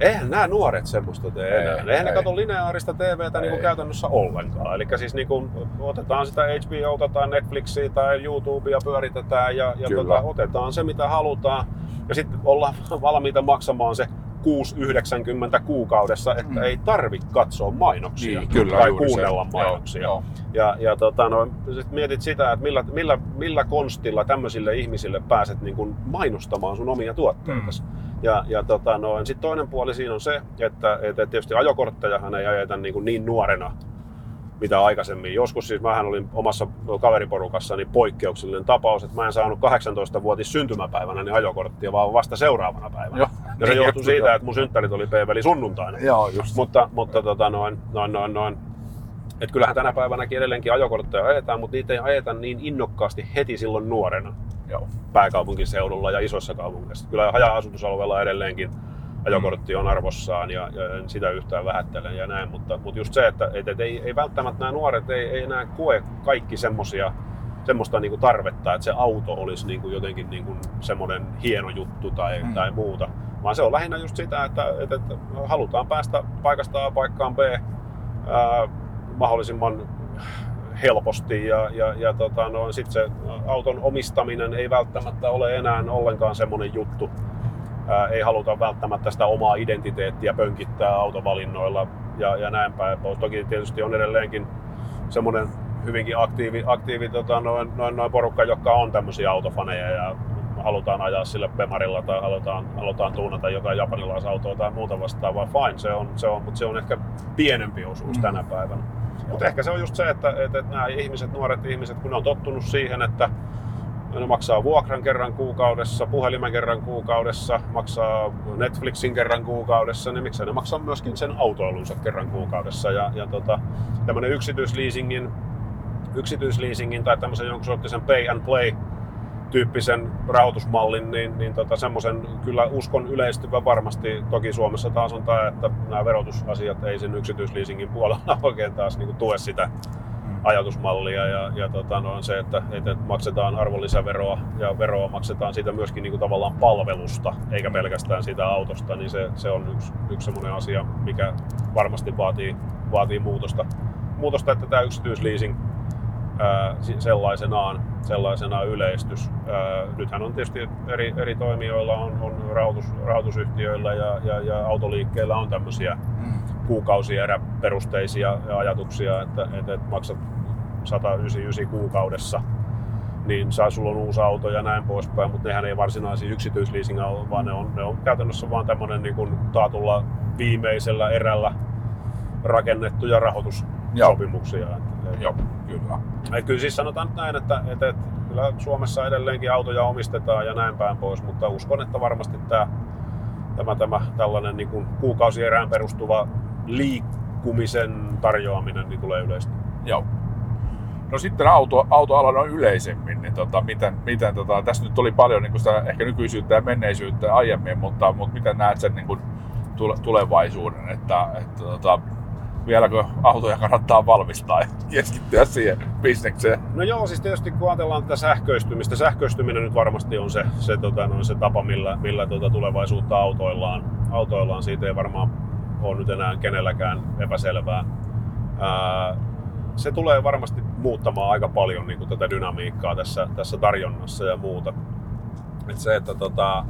Eihän nämä nuoret semmoista tee enää. Eihän ei. ne katso lineaarista TVtä niin kuin käytännössä ollenkaan. Eli siis niin kuin otetaan sitä HBOta tai Netflixiä tai YouTubea pyöritetään ja, ja tota, otetaan se mitä halutaan. Ja sitten ollaan valmiita maksamaan se 6,90 kuukaudessa, että mm. ei tarvi katsoa mainoksia
niin, kyllä,
tai kuunnella se. mainoksia.
Joo,
Ja, ja tota, no, sit mietit sitä, että millä, millä, millä konstilla tämmöisille ihmisille pääset niin kuin mainostamaan sun omia tuotteita. Mm. Ja, ja tota, no, sitten toinen puoli siinä on se, että, että tietysti ajokorttejahan ei ajeta niin, kuin niin nuorena mitä aikaisemmin. Joskus siis mähän olin omassa kaveriporukassani poikkeuksellinen tapaus, että mä en saanut 18-vuotis syntymäpäivänä niin ajokorttia, vaan vasta seuraavana päivänä. Joo. Ja se johtui siitä, että mun synttärit oli PV sunnuntaina.
Joo, just.
Mutta, mutta tota, noin, noin, noin, noin. Et kyllähän tänä päivänäkin edelleenkin ajokortteja ajetaan, mutta niitä ei ajeta niin innokkaasti heti silloin nuorena.
Joo.
pääkaupunkiseudulla ja isoissa kaupungeissa. Kyllä haja-asutusalueella edelleenkin ajokortti on arvossaan ja, ja en sitä yhtään vähättelen ja näin, mutta, mutta just se, että et, et ei, ei välttämättä nämä nuoret ei, ei enää koe kaikki semmosia, semmoista niin kuin tarvetta, että se auto olisi niin kuin jotenkin niin kuin semmoinen hieno juttu tai, mm. tai muuta, vaan se on lähinnä just sitä, että, että, että halutaan päästä paikasta A paikkaan B ää, mahdollisimman helposti ja, ja, ja tota, no, sitten se auton omistaminen ei välttämättä ole enää ollenkaan semmoinen juttu, ää, ei haluta välttämättä sitä omaa identiteettiä pönkittää autovalinnoilla ja, ja näin päin pois. Toki tietysti on edelleenkin semmoinen hyvinkin aktiivi, aktiivi tota, noin, noin, noin porukka, joka on tämmöisiä autofaneja ja halutaan ajaa sille Bemarilla tai halutaan, halutaan tuunata jotain japanilaisautoa tai muuta vastaavaa. Fine, se on, se on, mutta se on ehkä pienempi osuus mm. tänä päivänä. Mutta ehkä se on just se, että, että, että nämä ihmiset, nuoret ihmiset, kun ne on tottunut siihen, että ne maksaa vuokran kerran kuukaudessa, puhelimen kerran kuukaudessa, maksaa Netflixin kerran kuukaudessa, niin miksei ne maksaa myöskin sen autoilunsa kerran kuukaudessa. Ja, ja tota, tämmöinen yksityisleasingin, yksityisleasingin tai tämmöisen jonkun sorttisen pay and play tyyppisen rahoitusmallin, niin, niin tota, semmoisen kyllä uskon yleistyvä varmasti. Toki Suomessa taas on tämä, että nämä verotusasiat ei sen yksityisleasingin puolella oikein taas niin tue sitä ajatusmallia ja, ja tota, no on se, että, että maksetaan arvonlisäveroa ja veroa maksetaan siitä myöskin niin kuin tavallaan palvelusta, eikä pelkästään siitä autosta, niin se, se on yksi, yksi sellainen asia, mikä varmasti vaatii, vaatii muutosta. Muutosta, että tämä yksityisleasing ää, sellaisenaan, sellaisenaan yleistys. Ää, nythän on tietysti eri, eri toimijoilla, on, on rahoitus, rahoitusyhtiöillä ja, ja, ja autoliikkeillä on tämmöisiä mm. Kuukausia perusteisia ajatuksia, että, että, että maksat 199 kuukaudessa niin saa sulla on uusi auto ja näin poispäin, mutta nehän ei varsinaisia yksityisleasinga ole, vaan ne on, ne on käytännössä vaan tämmöinen niin kuin taatulla viimeisellä erällä rakennettuja rahoitussopimuksia.
Joo, kyllä.
Et kyllä siis sanotaan nyt näin, että, että, että kyllä Suomessa edelleenkin autoja omistetaan ja näin päin pois, mutta uskon, että varmasti tämä, tämä, tämä tällainen niin kuin kuukausierään perustuva liikkumisen tarjoaminen niin tulee yleistä.
Joo. No sitten auto, autoala on yleisemmin, niin tota, miten, miten tota, tässä nyt oli paljon niin sitä ehkä nykyisyyttä ja menneisyyttä aiemmin, mutta, mutta miten näet sen niin kuin tulevaisuuden, että, että tota, vieläkö autoja kannattaa valmistaa ja keskittyä siihen bisnekseen?
No joo, siis tietysti kun ajatellaan tätä sähköistymistä, sähköistyminen nyt varmasti on se, se, tota, no, se tapa, millä, millä tota, tulevaisuutta autoillaan. autoillaan. Siitä ei varmaan ole nyt enää kenelläkään epäselvää. Ää, se tulee varmasti muuttamaan aika paljon niin kuin tätä dynamiikkaa tässä, tässä tarjonnassa ja muuta. Et se, että tota,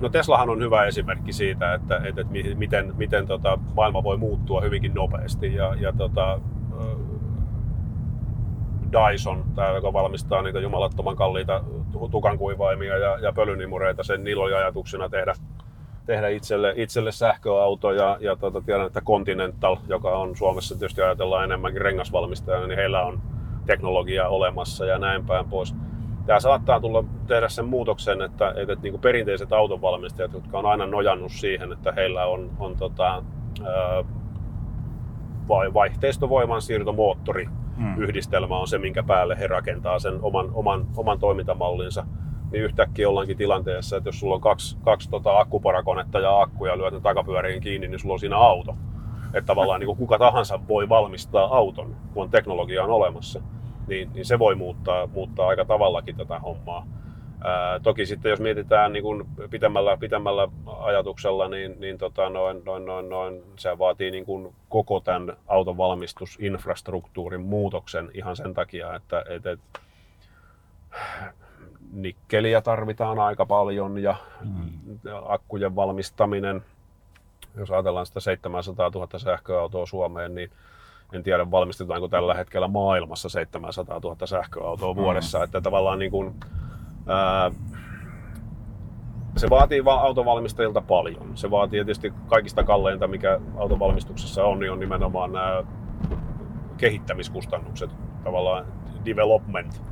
no Teslahan on hyvä esimerkki siitä, että, että, että miten, miten tota, maailma voi muuttua hyvinkin nopeasti. Ja, ja tota, Dyson, tämä, joka valmistaa niitä jumalattoman kalliita tukankuivaimia ja, ja pölynimureita, sen niillä oli ajatuksena tehdä, tehdä itselle, itselle sähköauto ja, ja tota, tiedän, että Continental, joka on Suomessa tietysti ajatellaan enemmänkin rengasvalmistajana, niin heillä on teknologiaa olemassa ja näin päin pois tämä saattaa tulla tehdä sen muutoksen, että, että, että niin kuin perinteiset autonvalmistajat, jotka on aina nojannut siihen, että heillä on, on tota, vai, vaihteistovoiman siirtomoottori, hmm. yhdistelmä on se, minkä päälle he rakentaa sen oman, oman, oman toimintamallinsa, niin yhtäkkiä ollaankin tilanteessa, että jos sulla on kaksi, kaksi tota akkuparakonetta ja akkuja lyöt ne takapyöriin kiinni, niin sulla on siinä auto. Että tavallaan niin kuin kuka tahansa voi valmistaa auton, kun on teknologia on olemassa niin, niin se voi muuttaa, muuttaa aika tavallakin tätä hommaa. Ää, toki sitten jos mietitään niin kuin pitemmällä, pitemmällä ajatuksella, niin, niin tota noin, noin, noin, noin, se vaatii niin kuin koko tämän auton valmistusinfrastruktuurin muutoksen ihan sen takia, että et, et, nikkeliä tarvitaan aika paljon ja hmm. akkujen valmistaminen, jos ajatellaan sitä 700 000 sähköautoa Suomeen, niin en tiedä valmistetaanko tällä hetkellä maailmassa 700 000 sähköautoa mm. vuodessa, että tavallaan niin kuin, ää, se vaatii autovalmistajilta paljon. Se vaatii tietysti kaikista kalleinta, mikä autovalmistuksessa on, niin on nimenomaan nämä kehittämiskustannukset, tavallaan development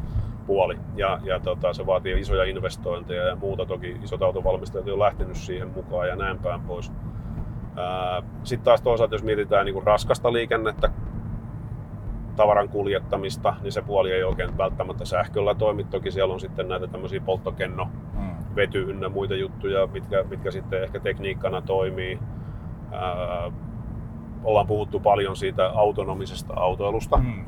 puoli. Ja, ja tota, se vaatii isoja investointeja ja muuta. Toki isot autovalmistajat on lähtenyt siihen mukaan ja näin päin pois. Sitten taas toisaalta, jos mietitään niin kuin raskasta liikennettä, tavaran kuljettamista, niin se puoli ei oikein välttämättä sähköllä toimi. Toki siellä on sitten näitä tämmöisiä polttokenno, mm. vety ynnä muita juttuja, mitkä, mitkä sitten ehkä tekniikkana toimii. Ää, ollaan puhuttu paljon siitä autonomisesta autoilusta. Mm.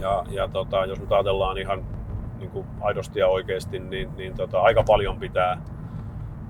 Ja, ja tota, jos nyt ajatellaan ihan niin kuin aidosti ja oikeasti, niin, niin tota, aika paljon pitää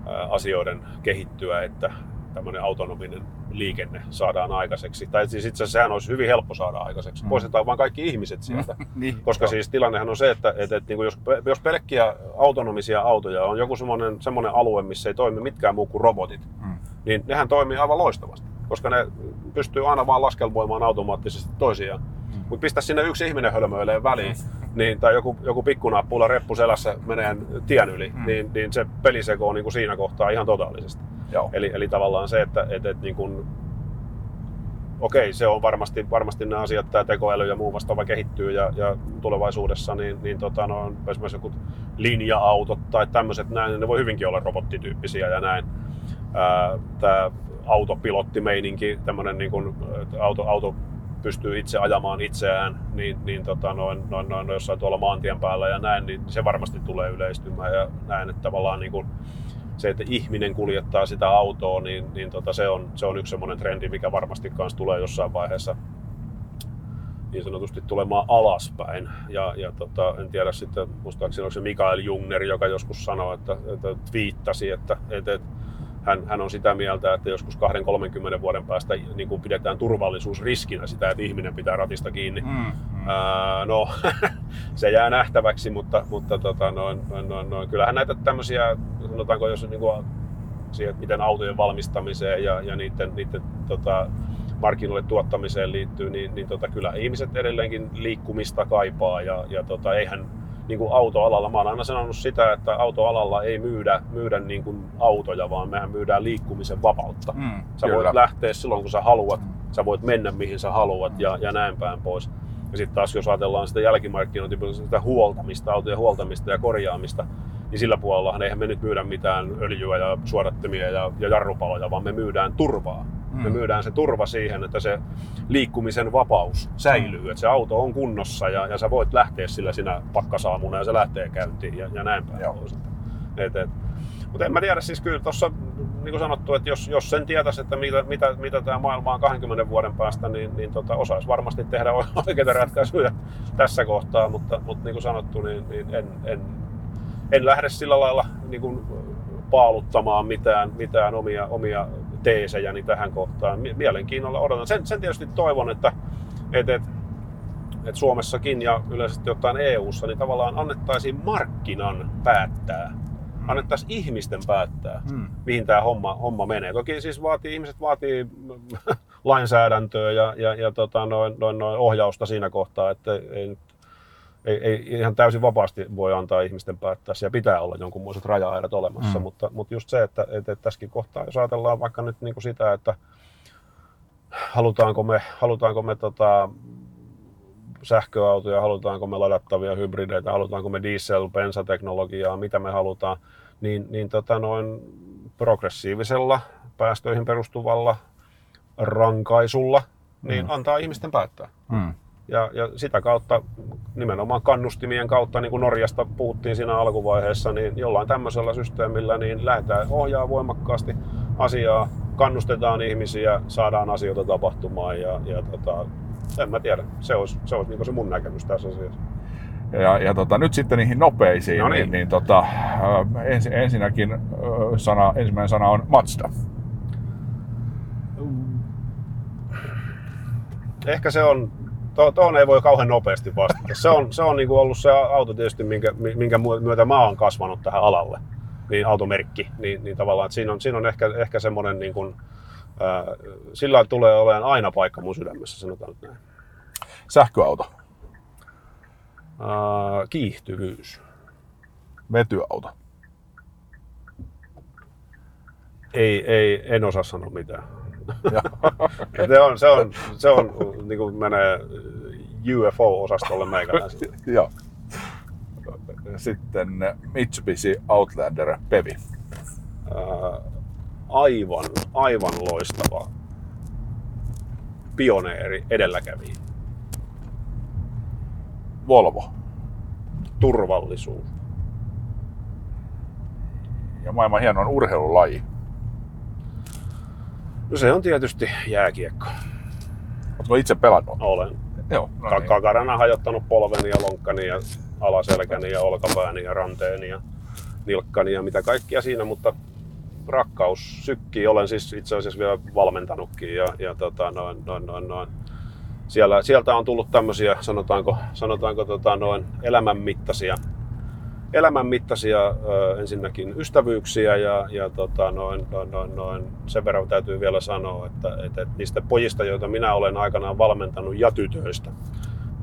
ää, asioiden kehittyä, että tämmöinen autonominen liikenne saadaan aikaiseksi. Tai siis itse asiassa sehän olisi hyvin helppo saada aikaiseksi. Mm. Poistetaan vain kaikki ihmiset sieltä. niin, Koska joo. siis tilannehan on se, että, että, että niin jos, jos pelkkiä autonomisia autoja on joku semmoinen, semmoinen alue, missä ei toimi mitkään muu kuin robotit, mm. niin nehän toimii aivan loistavasti. Koska ne pystyy aina vaan laskelmoimaan automaattisesti toisiaan. Mm. Mutta pistä sinne yksi ihminen hölmöilee väliin, niin, tai joku, joku pikkunappulla reppu selässä menee tien yli, mm. niin, niin se peliseko on niin kuin siinä kohtaa ihan totaalisesti. Joo. Eli, eli tavallaan se, että et, et, niin kuin, okei, se on varmasti, varmasti ne asiat, tämä tekoäly ja muu vastaava kehittyy ja, ja tulevaisuudessa, niin, niin tota, no, esimerkiksi joku linja-autot tai tämmöiset näin, ne voi hyvinkin olla robottityyppisiä ja näin. Tämä autopilottimeininki, tämmöinen niin kuin, auto, auto pystyy itse ajamaan itseään, niin, niin tota, noin, noin, noin, jossain tuolla maantien päällä ja näin, niin se varmasti tulee yleistymään ja näin, että tavallaan niin kuin, se, että ihminen kuljettaa sitä autoa, niin, niin tota, se, on, se on yksi semmoinen trendi, mikä varmasti myös tulee jossain vaiheessa niin sanotusti tulemaan alaspäin. Ja, ja tota, en tiedä sitten, muistaakseni onko se Mikael Jungner, joka joskus sanoi, että, että twiittasi, että, että, että hän, hän on sitä mieltä, että joskus 20-30 vuoden päästä niin kuin pidetään turvallisuusriskinä sitä, että ihminen pitää ratista kiinni. Mm, mm. Ää, no, se jää nähtäväksi, mutta, mutta tota, noin, noin, noin, kyllähän näitä tämmöisiä, sanotaanko jos niin kuin, siihen, miten autojen valmistamiseen ja, ja niiden, niiden tota, markkinoille tuottamiseen liittyy, niin, niin tota, kyllä ihmiset edelleenkin liikkumista kaipaa ja, ja tota, eihän niin kuin autoalalla. Mä oon aina sanonut sitä, että autoalalla ei myydä, myydä niin kuin autoja, vaan mehän myydään liikkumisen vapautta. Mm, sä kyllä. voit lähteä silloin, kun sä haluat. Mm. sä voit mennä mihin sä haluat ja, ja näin päin pois. Ja sitten taas jos ajatellaan sitä jälkimarkkinointia, sitä huoltamista, autojen huoltamista ja korjaamista, niin sillä puolellahan eihän me nyt myydä mitään öljyä ja suodattimia ja, ja jarrupaloja, vaan me myydään turvaa. Mm. Me myydään se turva siihen, että se liikkumisen vapaus säilyy, mm. että se auto on kunnossa ja, ja sä voit lähteä sillä sinä pakkasaamuna ja se lähtee käyntiin ja, ja näin päin pois. Et, et. Mutta en mä tiedä, siis kyllä tuossa niin kuin sanottu, että jos, jos sen tietäisi, että mitä, mitä, mitä tämä maailma on 20 vuoden päästä, niin, niin tota, osaisi varmasti tehdä oikeita ratkaisuja tässä kohtaa, mutta, mutta niin kuin sanottu, niin, niin en, en, en lähde sillä lailla niin kuin paaluttamaan mitään, mitään omia, omia teesejäni tähän kohtaan. Mielenkiinnolla odotan. Sen, sen tietysti toivon, että, että, että, että Suomessakin ja yleisesti ottaen EU-ssa niin tavallaan annettaisiin markkinan päättää annettaisiin ihmisten päättää, hmm. mihin tämä homma, homma menee. Toki siis vaatii, ihmiset vaatii lainsäädäntöä ja, ja, ja tota, noin, noin, noin ohjausta siinä kohtaa, että ei, ei, ei ihan täysin vapaasti voi antaa ihmisten päättää. Siellä pitää olla jonkunmoiset raja olemassa, hmm. mutta, mutta just se, että, että, että tässäkin kohtaa, jos ajatellaan vaikka nyt niin kuin sitä, että halutaanko me, halutaanko me tota, sähköautoja, halutaanko me ladattavia hybrideitä, halutaanko me diesel-bensateknologiaa, mitä me halutaan, niin, niin tota noin progressiivisella päästöihin perustuvalla rankaisulla, niin mm. antaa ihmisten päättää. Mm. Ja, ja sitä kautta, nimenomaan kannustimien kautta, niin kuin Norjasta puhuttiin siinä alkuvaiheessa, niin jollain tämmöisellä systeemillä niin lähdetään ohjaa voimakkaasti asiaa, kannustetaan ihmisiä, saadaan asioita tapahtumaan ja, ja tota, en mä tiedä. Se olisi, se, olisi niin se mun näkemys tässä asiassa.
Ja, ja tota, nyt sitten niihin nopeisiin, no niin. niin, niin tota, ens, ensinnäkin sana, ensimmäinen sana on Mazda.
Ehkä se on, tuohon ei voi kauhean nopeasti vastata. Se on, se on niin kuin ollut se auto tietysti, minkä, minkä myötä mä oon kasvanut tähän alalle, niin automerkki. Niin, niin tavallaan, että siinä on, siinä on ehkä, ehkä semmoinen niin kuin, sillä tulee olemaan aina paikka mun sydämessä, sanotaan näin.
Sähköauto.
Uh, kiihtyvyys.
Vetyauto.
Ei, ei, en osaa sanoa mitään. se on, se on, se on niin kuin menee UFO-osastolle meikäläisen.
Joo. Sitten Mitsubishi Outlander Pevi.
Uh, aivan, aivan loistava pioneeri, edelläkävijä.
Volvo.
Turvallisuus.
Ja maailman hienoin urheilulaji.
No se on tietysti jääkiekko.
Oletko itse pelannut?
Olen. Joo, no niin. Kakarana hajottanut polveni ja lonkkani ja alaselkäni ja olkapääni ja ranteeni ja nilkkani ja mitä kaikkia siinä, mutta rakkaus sykkii. Olen siis itse asiassa vielä valmentanutkin ja, ja tota, noin, noin, noin, noin. Siellä, sieltä on tullut tämmöisiä, sanotaanko, sanotaanko tota, noin elämänmittaisia, elämänmittaisia ensinnäkin ystävyyksiä ja, ja tota, noin, noin, noin, noin, sen verran täytyy vielä sanoa, että, että, että niistä pojista, joita minä olen aikanaan valmentanut ja tytöistä,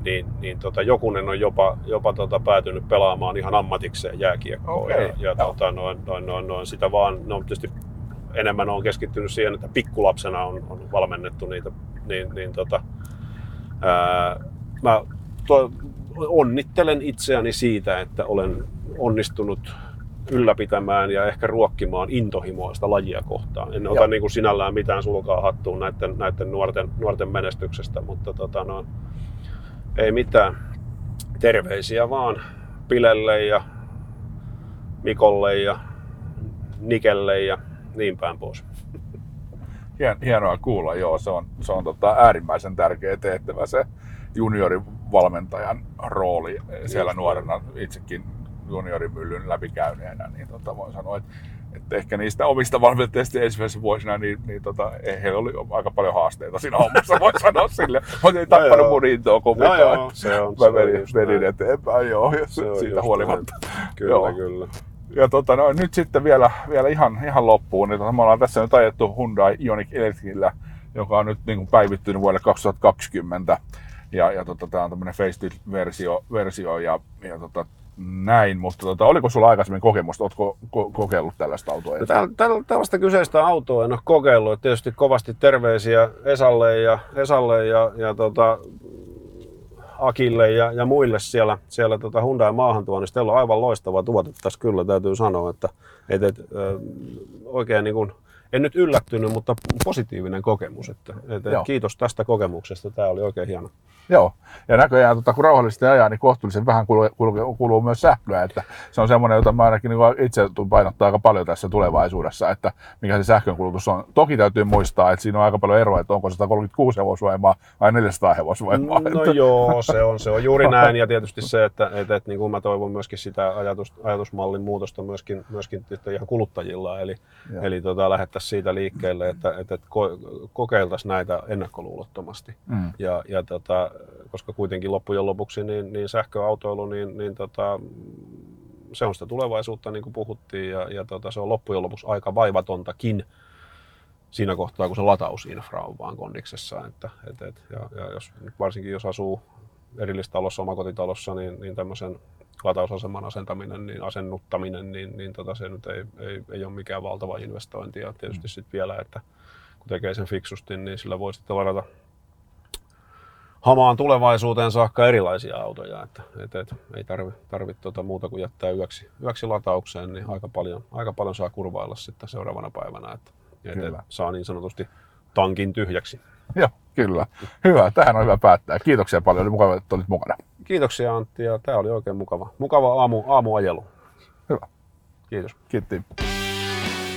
niin, niin tota, jokunen on jopa, jopa tota, päätynyt pelaamaan ihan ammatikseen jääkiekkoa. Okay. Ja, ja tota, noin, noin, noin, noin, sitä vaan, no tietysti enemmän on keskittynyt siihen, että pikkulapsena on, on valmennettu niitä, niin, niin tota, ää, mä to, onnittelen itseäni siitä, että olen onnistunut ylläpitämään ja ehkä ruokkimaan intohimoista lajia kohtaan. En ota niin kuin sinällään mitään sulkaa hattuun näiden, näiden nuorten, nuorten menestyksestä, mutta tota, no, ei mitään. Terveisiä vaan Pilelle ja Mikolle ja Nikelle ja niin päin pois.
Hienoa kuulla, joo. Se on, se on tota äärimmäisen tärkeä tehtävä se juniorivalmentajan rooli siellä nuorena. Itsekin juniorimyllyn läpikäyneenä, niin tota voin sanoa, että että ehkä niistä omista valmentajista ensimmäisenä vuosina, niin, niin tota, heillä oli aika paljon haasteita siinä hommassa, voi sanoa sille. Mutta ei tappanut mun intoa kumminkaan. No joo, se on. Mä menin, menin eteenpäin, joo, siitä huolimatta.
Näin. Kyllä, joo. kyllä.
Ja tota, no, nyt sitten vielä, vielä ihan, ihan loppuun, niin tota, me ollaan tässä nyt ajettu Hyundai Ioniq Electricillä, joka on nyt niin kuin päivittynyt vuodelle 2020. Ja, ja tota, tämä on tämmöinen facelift-versio versio, ja, ja tota, näin, mutta tota, oliko sulla aikaisemmin kokemusta? Oletko ko- kokeillut tällaista autoa?
No, täl, täl, tällaista kyseistä autoa en ole kokeillut. Tietysti kovasti terveisiä Esalle ja, Esalle ja, ja tota, Akille ja, ja muille siellä, siellä tota Hyundai maahantuonnissa. Teillä on aivan loistava tuote tässä kyllä, täytyy sanoa, että et, et, ö, oikein niin kuin, en nyt yllättynyt, mutta positiivinen kokemus. Että, et, et, kiitos tästä kokemuksesta, tämä oli oikein hieno.
Joo, ja näköjään tota, kun rauhallisesti ajaa, niin kohtuullisen vähän kuluu, kuluu, kuluu myös sähköä, että se on semmoinen, jota mä ainakin niin itse painottaa aika paljon tässä tulevaisuudessa, että mikä se sähkönkulutus on. Toki täytyy muistaa, että siinä on aika paljon eroa, että onko 136 hevosvoimaa vai 400 hevosvoimaa.
No että... joo, se on, se on juuri näin, ja tietysti se, että, että, että niin kuin mä toivon myöskin sitä ajatus, ajatusmallin muutosta myöskin, myöskin ihan kuluttajilla, eli, eli tota, lähettäisiin siitä liikkeelle, että, että, että kokeiltaisiin näitä ennakkoluulottomasti. Mm. Ja, ja tota, koska kuitenkin loppujen lopuksi niin, niin sähköautoilu, niin, niin tota, se on sitä tulevaisuutta, niin kuin puhuttiin, ja, ja tota, se on loppujen lopuksi aika vaivatontakin siinä kohtaa, kun se latausinfra on vaan kondiksessa. Että, et, et, ja, ja jos, varsinkin jos asuu erillistalossa, omakotitalossa, niin, niin tämmöisen latausaseman asentaminen, niin asennuttaminen, niin, niin tota, se nyt ei, ei, ei ole mikään valtava investointi. Ja tietysti mm. sitten vielä, että kun tekee sen fiksusti, niin sillä voi sitten varata hamaan tulevaisuuteen saakka erilaisia autoja, että et, et, ei tarvi, tarvi tuota muuta kuin jättää yöksi, yöksi lataukseen, niin aika paljon, aika paljon saa kurvailla sitten seuraavana päivänä, että et, et, saa niin sanotusti tankin tyhjäksi.
Joo, kyllä. Hyvä, tähän on hyvä päättää. Kiitoksia paljon, oli mukava, että olit mukana.
Kiitoksia Antti ja tämä oli oikein mukava, mukava aamu, aamuajelu.
Hyvä.
Kiitos.
Kiitti.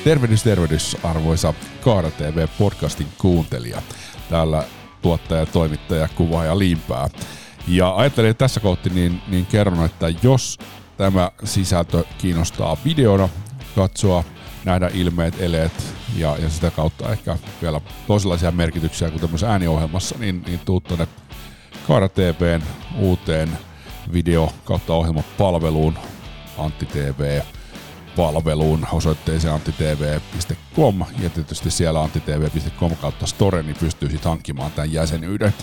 Tervehdys, tervehdys arvoisa Kaara TV podcastin kuuntelija. Täällä tuottaja, toimittaja, kuvaaja Limpää. Ja ajattelin, että tässä kohti niin, niin kerron, että jos tämä sisältö kiinnostaa videona katsoa, nähdä ilmeet, eleet ja, ja sitä kautta ehkä vielä toisenlaisia merkityksiä kuin tämmöisessä ääniohjelmassa, niin, niin tuu tuonne Kaara TVn uuteen video kautta ohjelmapalveluun Antti TV palveluun osoitteeseen anttitv.com ja tietysti siellä anttitv.com kautta store, niin pystyy sitten hankkimaan tämän jäsenyyden.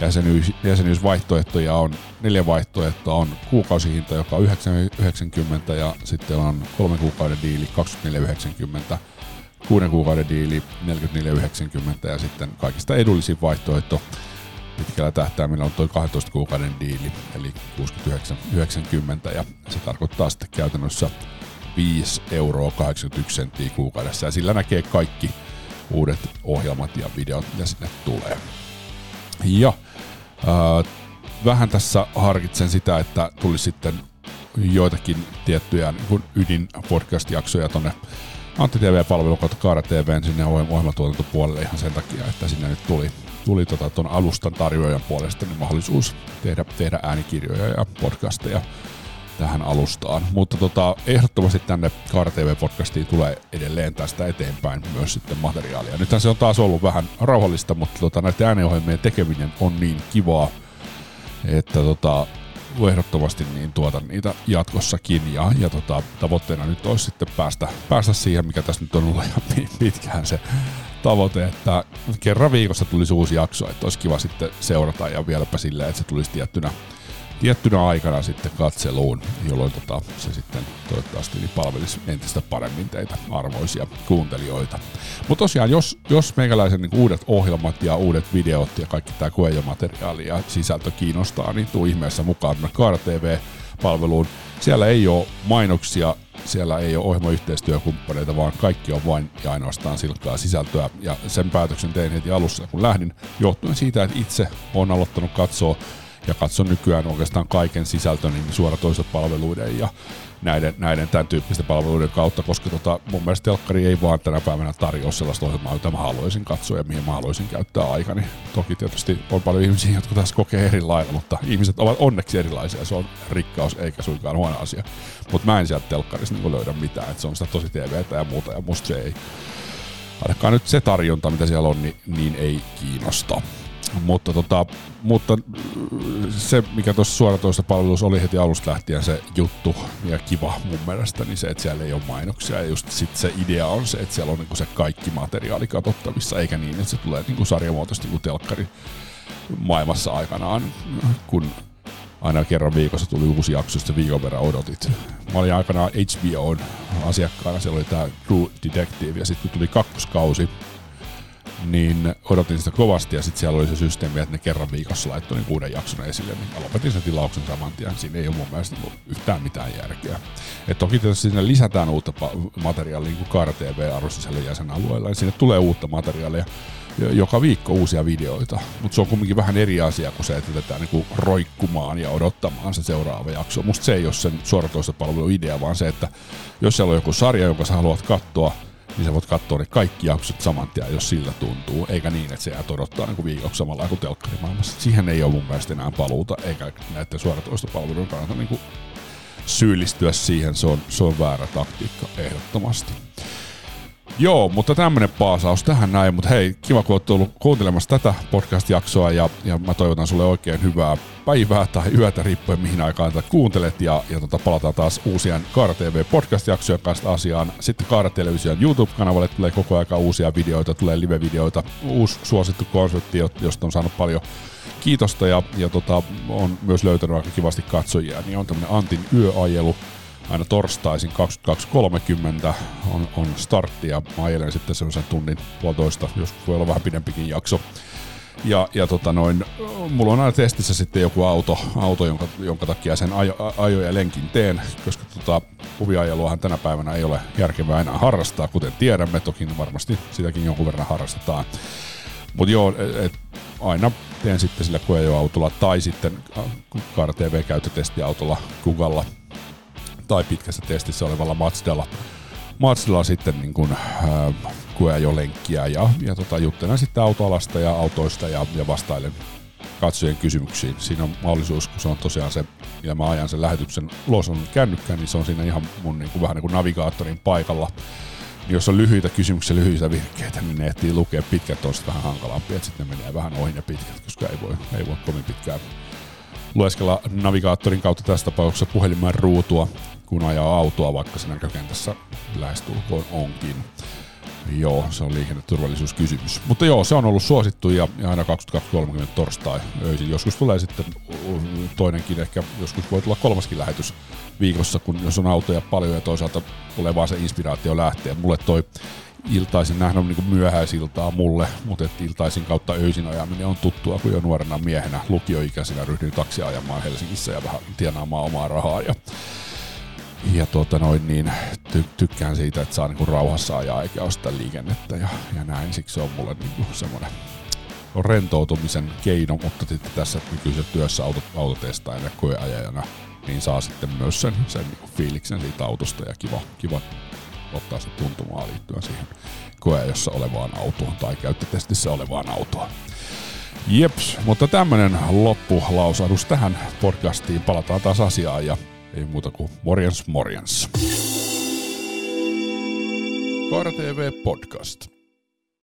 Jäsenyys, jäsenyysvaihtoehtoja on, neljä vaihtoehtoa on kuukausihinta, joka on 9,90 ja sitten on kolmen kuukauden diili 24,90 kuuden kuukauden diili 44,90 ja sitten kaikista edullisin vaihtoehto pitkällä tähtäimellä on tuo 12 kuukauden diili, eli 69,90 ja se tarkoittaa sitten käytännössä 5 euroa 81 senttiä kuukaudessa ja sillä näkee kaikki uudet ohjelmat ja videot, mitä sinne tulee. Ja äh, vähän tässä harkitsen sitä, että tulisi sitten joitakin tiettyjä niin ydin podcast-jaksoja tonne Antti TV-palvelu kautta Kaara TVn sinne ohjelmatuotantopuolelle ihan sen takia, että sinne nyt tuli, tuli tota, ton alustan tarjoajan puolesta niin mahdollisuus tehdä, tehdä äänikirjoja ja podcasteja tähän alustaan. Mutta tota, ehdottomasti tänne Kaara TV-podcastiin tulee edelleen tästä eteenpäin myös sitten materiaalia. Nythän se on taas ollut vähän rauhallista, mutta tota, näiden ääniohjelmien tekeminen on niin kivaa, että tota, ehdottomasti niin tuota niitä jatkossakin ja, ja tota, tavoitteena nyt olisi sitten päästä, päästä siihen, mikä tässä nyt on ollut ihan pitkään se tavoite, että kerran viikossa tulisi uusi jakso, että olisi kiva sitten seurata ja vieläpä silleen, että se tulisi tiettynä tiettynä aikana sitten katseluun, jolloin tota, se sitten toivottavasti niin palvelisi entistä paremmin teitä arvoisia kuuntelijoita. Mutta tosiaan, jos, jos meikäläisen niin uudet ohjelmat ja uudet videot ja kaikki tämä koejomateriaali ja sisältö kiinnostaa, niin tuu ihmeessä mukaan Kaara TV-palveluun. Siellä ei ole mainoksia, siellä ei ole ohjelmayhteistyökumppaneita, vaan kaikki on vain ja ainoastaan silkkaa sisältöä. Ja sen päätöksen tein heti alussa, kun lähdin, johtuen siitä, että itse olen aloittanut katsoa ja katson nykyään oikeastaan kaiken sisältö niin suoratoistopalveluiden ja näiden, näiden tämän tyyppisten palveluiden kautta, koska tota, mun mielestä telkkari ei vaan tänä päivänä tarjoa sellaista ohjelmaa, jota mä haluaisin katsoa ja mihin mä haluaisin käyttää aikani. Toki tietysti on paljon ihmisiä, jotka tässä kokee eri lailla, mutta ihmiset ovat onneksi erilaisia. Se on rikkaus eikä suinkaan huono asia. Mutta mä en sieltä telkkarissa niin löydä mitään, että se on sitä tosi TVtä ja muuta ja musta se ei ainakaan nyt se tarjonta, mitä siellä on, niin, niin ei kiinnosta. Mutta, tota, mutta se, mikä tuossa suoratoista palvelussa oli heti alusta lähtien se juttu ja kiva mun mielestä, niin se, että siellä ei ole mainoksia. Ja just sit se idea on se, että siellä on niinku se kaikki materiaali katsottavissa, eikä niin, että se tulee niinku sarjamuotoisesti kuin telkkari maailmassa aikanaan, kun aina kerran viikossa tuli uusi jakso, sitten viikon verran odotit. Mä olin aikanaan HBOn asiakkaana, siellä oli tää True Detective, ja sitten tuli kakkoskausi, niin odotin sitä kovasti ja sitten siellä oli se systeemi, että ne kerran viikossa laittoi niin uuden jakson esille, niin mä lopetin sen tilauksen saman tien. Siinä ei ole mun mielestä ollut yhtään mitään järkeä. Et toki tietysti sinne lisätään uutta materiaalia, niin kuin Kaara TV arvostiselle jäsenalueella, ja sinne tulee uutta materiaalia joka viikko uusia videoita, mutta se on kuitenkin vähän eri asia kuin se, että jätetään niinku roikkumaan ja odottamaan se seuraava jakso. Musta se ei ole sen suoratoistopalvelun idea, vaan se, että jos siellä on joku sarja, jonka sä haluat katsoa, niin sä voit katsoa ne kaikki jaksot saman tien, jos sillä tuntuu, eikä niin, että se jää odottaa niin viikoksi samalla kuin telkkarimaailmassa. Siihen ei ole mun mielestä enää paluuta, eikä näiden suoratoistopalveluiden kannalta niin syyllistyä siihen, se on, se on väärä taktiikka ehdottomasti. Joo, mutta tämmönen paasaus tähän näin, mutta hei, kiva kun oot tullut kuuntelemassa tätä podcast-jaksoa ja, ja mä toivotan sulle oikein hyvää päivää tai yötä riippuen mihin aikaan tätä kuuntelet. Ja, ja tota, palataan taas uusien Kaara TV podcast-jaksojen kanssa asiaan. Sitten Kaara Television YouTube-kanavalle tulee koko aika uusia videoita, tulee live-videoita, uusi suosittu konsepti, josta on saanut paljon kiitosta ja, ja tota, on myös löytänyt aika kivasti katsojia, niin on tämmönen Antin yöajelu, aina torstaisin 22.30 on, on startti ja mä ajelen sitten semmoisen tunnin puolitoista, jos voi olla vähän pidempikin jakso. Ja, ja tota noin, mulla on aina testissä sitten joku auto, auto jonka, jonka takia sen ajo, ajo ja lenkin teen, koska tota, huviajeluahan tänä päivänä ei ole järkevää enää harrastaa, kuten tiedämme, toki varmasti sitäkin jonkun verran harrastetaan. Mutta joo, et, aina teen sitten sillä koeajoautolla tai sitten Car TV-käyttötestiautolla Kugalla tai pitkässä testissä olevalla Mazdalla. Mazdalla sitten niin kuin, äh, lenkkiä ja, ja tota, juttelen sitten autoalasta ja autoista ja, ja vastailen katsojien kysymyksiin. Siinä on mahdollisuus, kun se on tosiaan se, ja mä ajan sen lähetyksen ulos on kännykkä, niin se on siinä ihan mun niin kuin, vähän niin kuin navigaattorin paikalla. Niin jos on lyhyitä kysymyksiä, lyhyitä virkkeitä, niin ne ehtii lukea pitkät, on vähän hankalampia, että sitten ne menee vähän ohi ne pitkät, koska ei voi, ei voi kovin pitkään lueskella navigaattorin kautta tässä tapauksessa puhelimen ruutua kun ajaa autoa, vaikka se näkökentässä lähestulkoon onkin. Joo, se on liikenneturvallisuuskysymys. Mutta joo, se on ollut suosittu ja, aina 22.30 torstai öisin. Joskus tulee sitten toinenkin, ehkä joskus voi tulla kolmaskin lähetys viikossa, kun jos on autoja paljon ja toisaalta tulee vaan se inspiraatio lähteä. Mulle toi iltaisin nähdä niin myöhäisiltaa mulle, mutta että iltaisin kautta öisin ajaminen on tuttua, kun jo nuorena miehenä lukioikäisenä ryhdyin taksia ajamaan Helsingissä ja vähän tienaamaan omaa rahaa. Ja ja tuota noin, niin ty- tykkään siitä, että saa niinku rauhassa ajaa eikä ostaa liikennettä ja, ja näin. Siksi se on mulle niinku semmoinen rentoutumisen keino, mutta sitten tässä nykyisessä työssä auto, autotestaajana ja koeajajana niin saa sitten myös sen, sen niinku fiiliksen siitä autosta ja kiva, kiva ottaa se tuntumaa liittyen siihen koeajossa olevaan autoon tai käyttötestissä olevaan autoon. Jeps, mutta tämmönen loppulausahdus tähän podcastiin. Palataan taas asiaan ja ei muuta kuin morjens morjens. Kaara TV Podcast.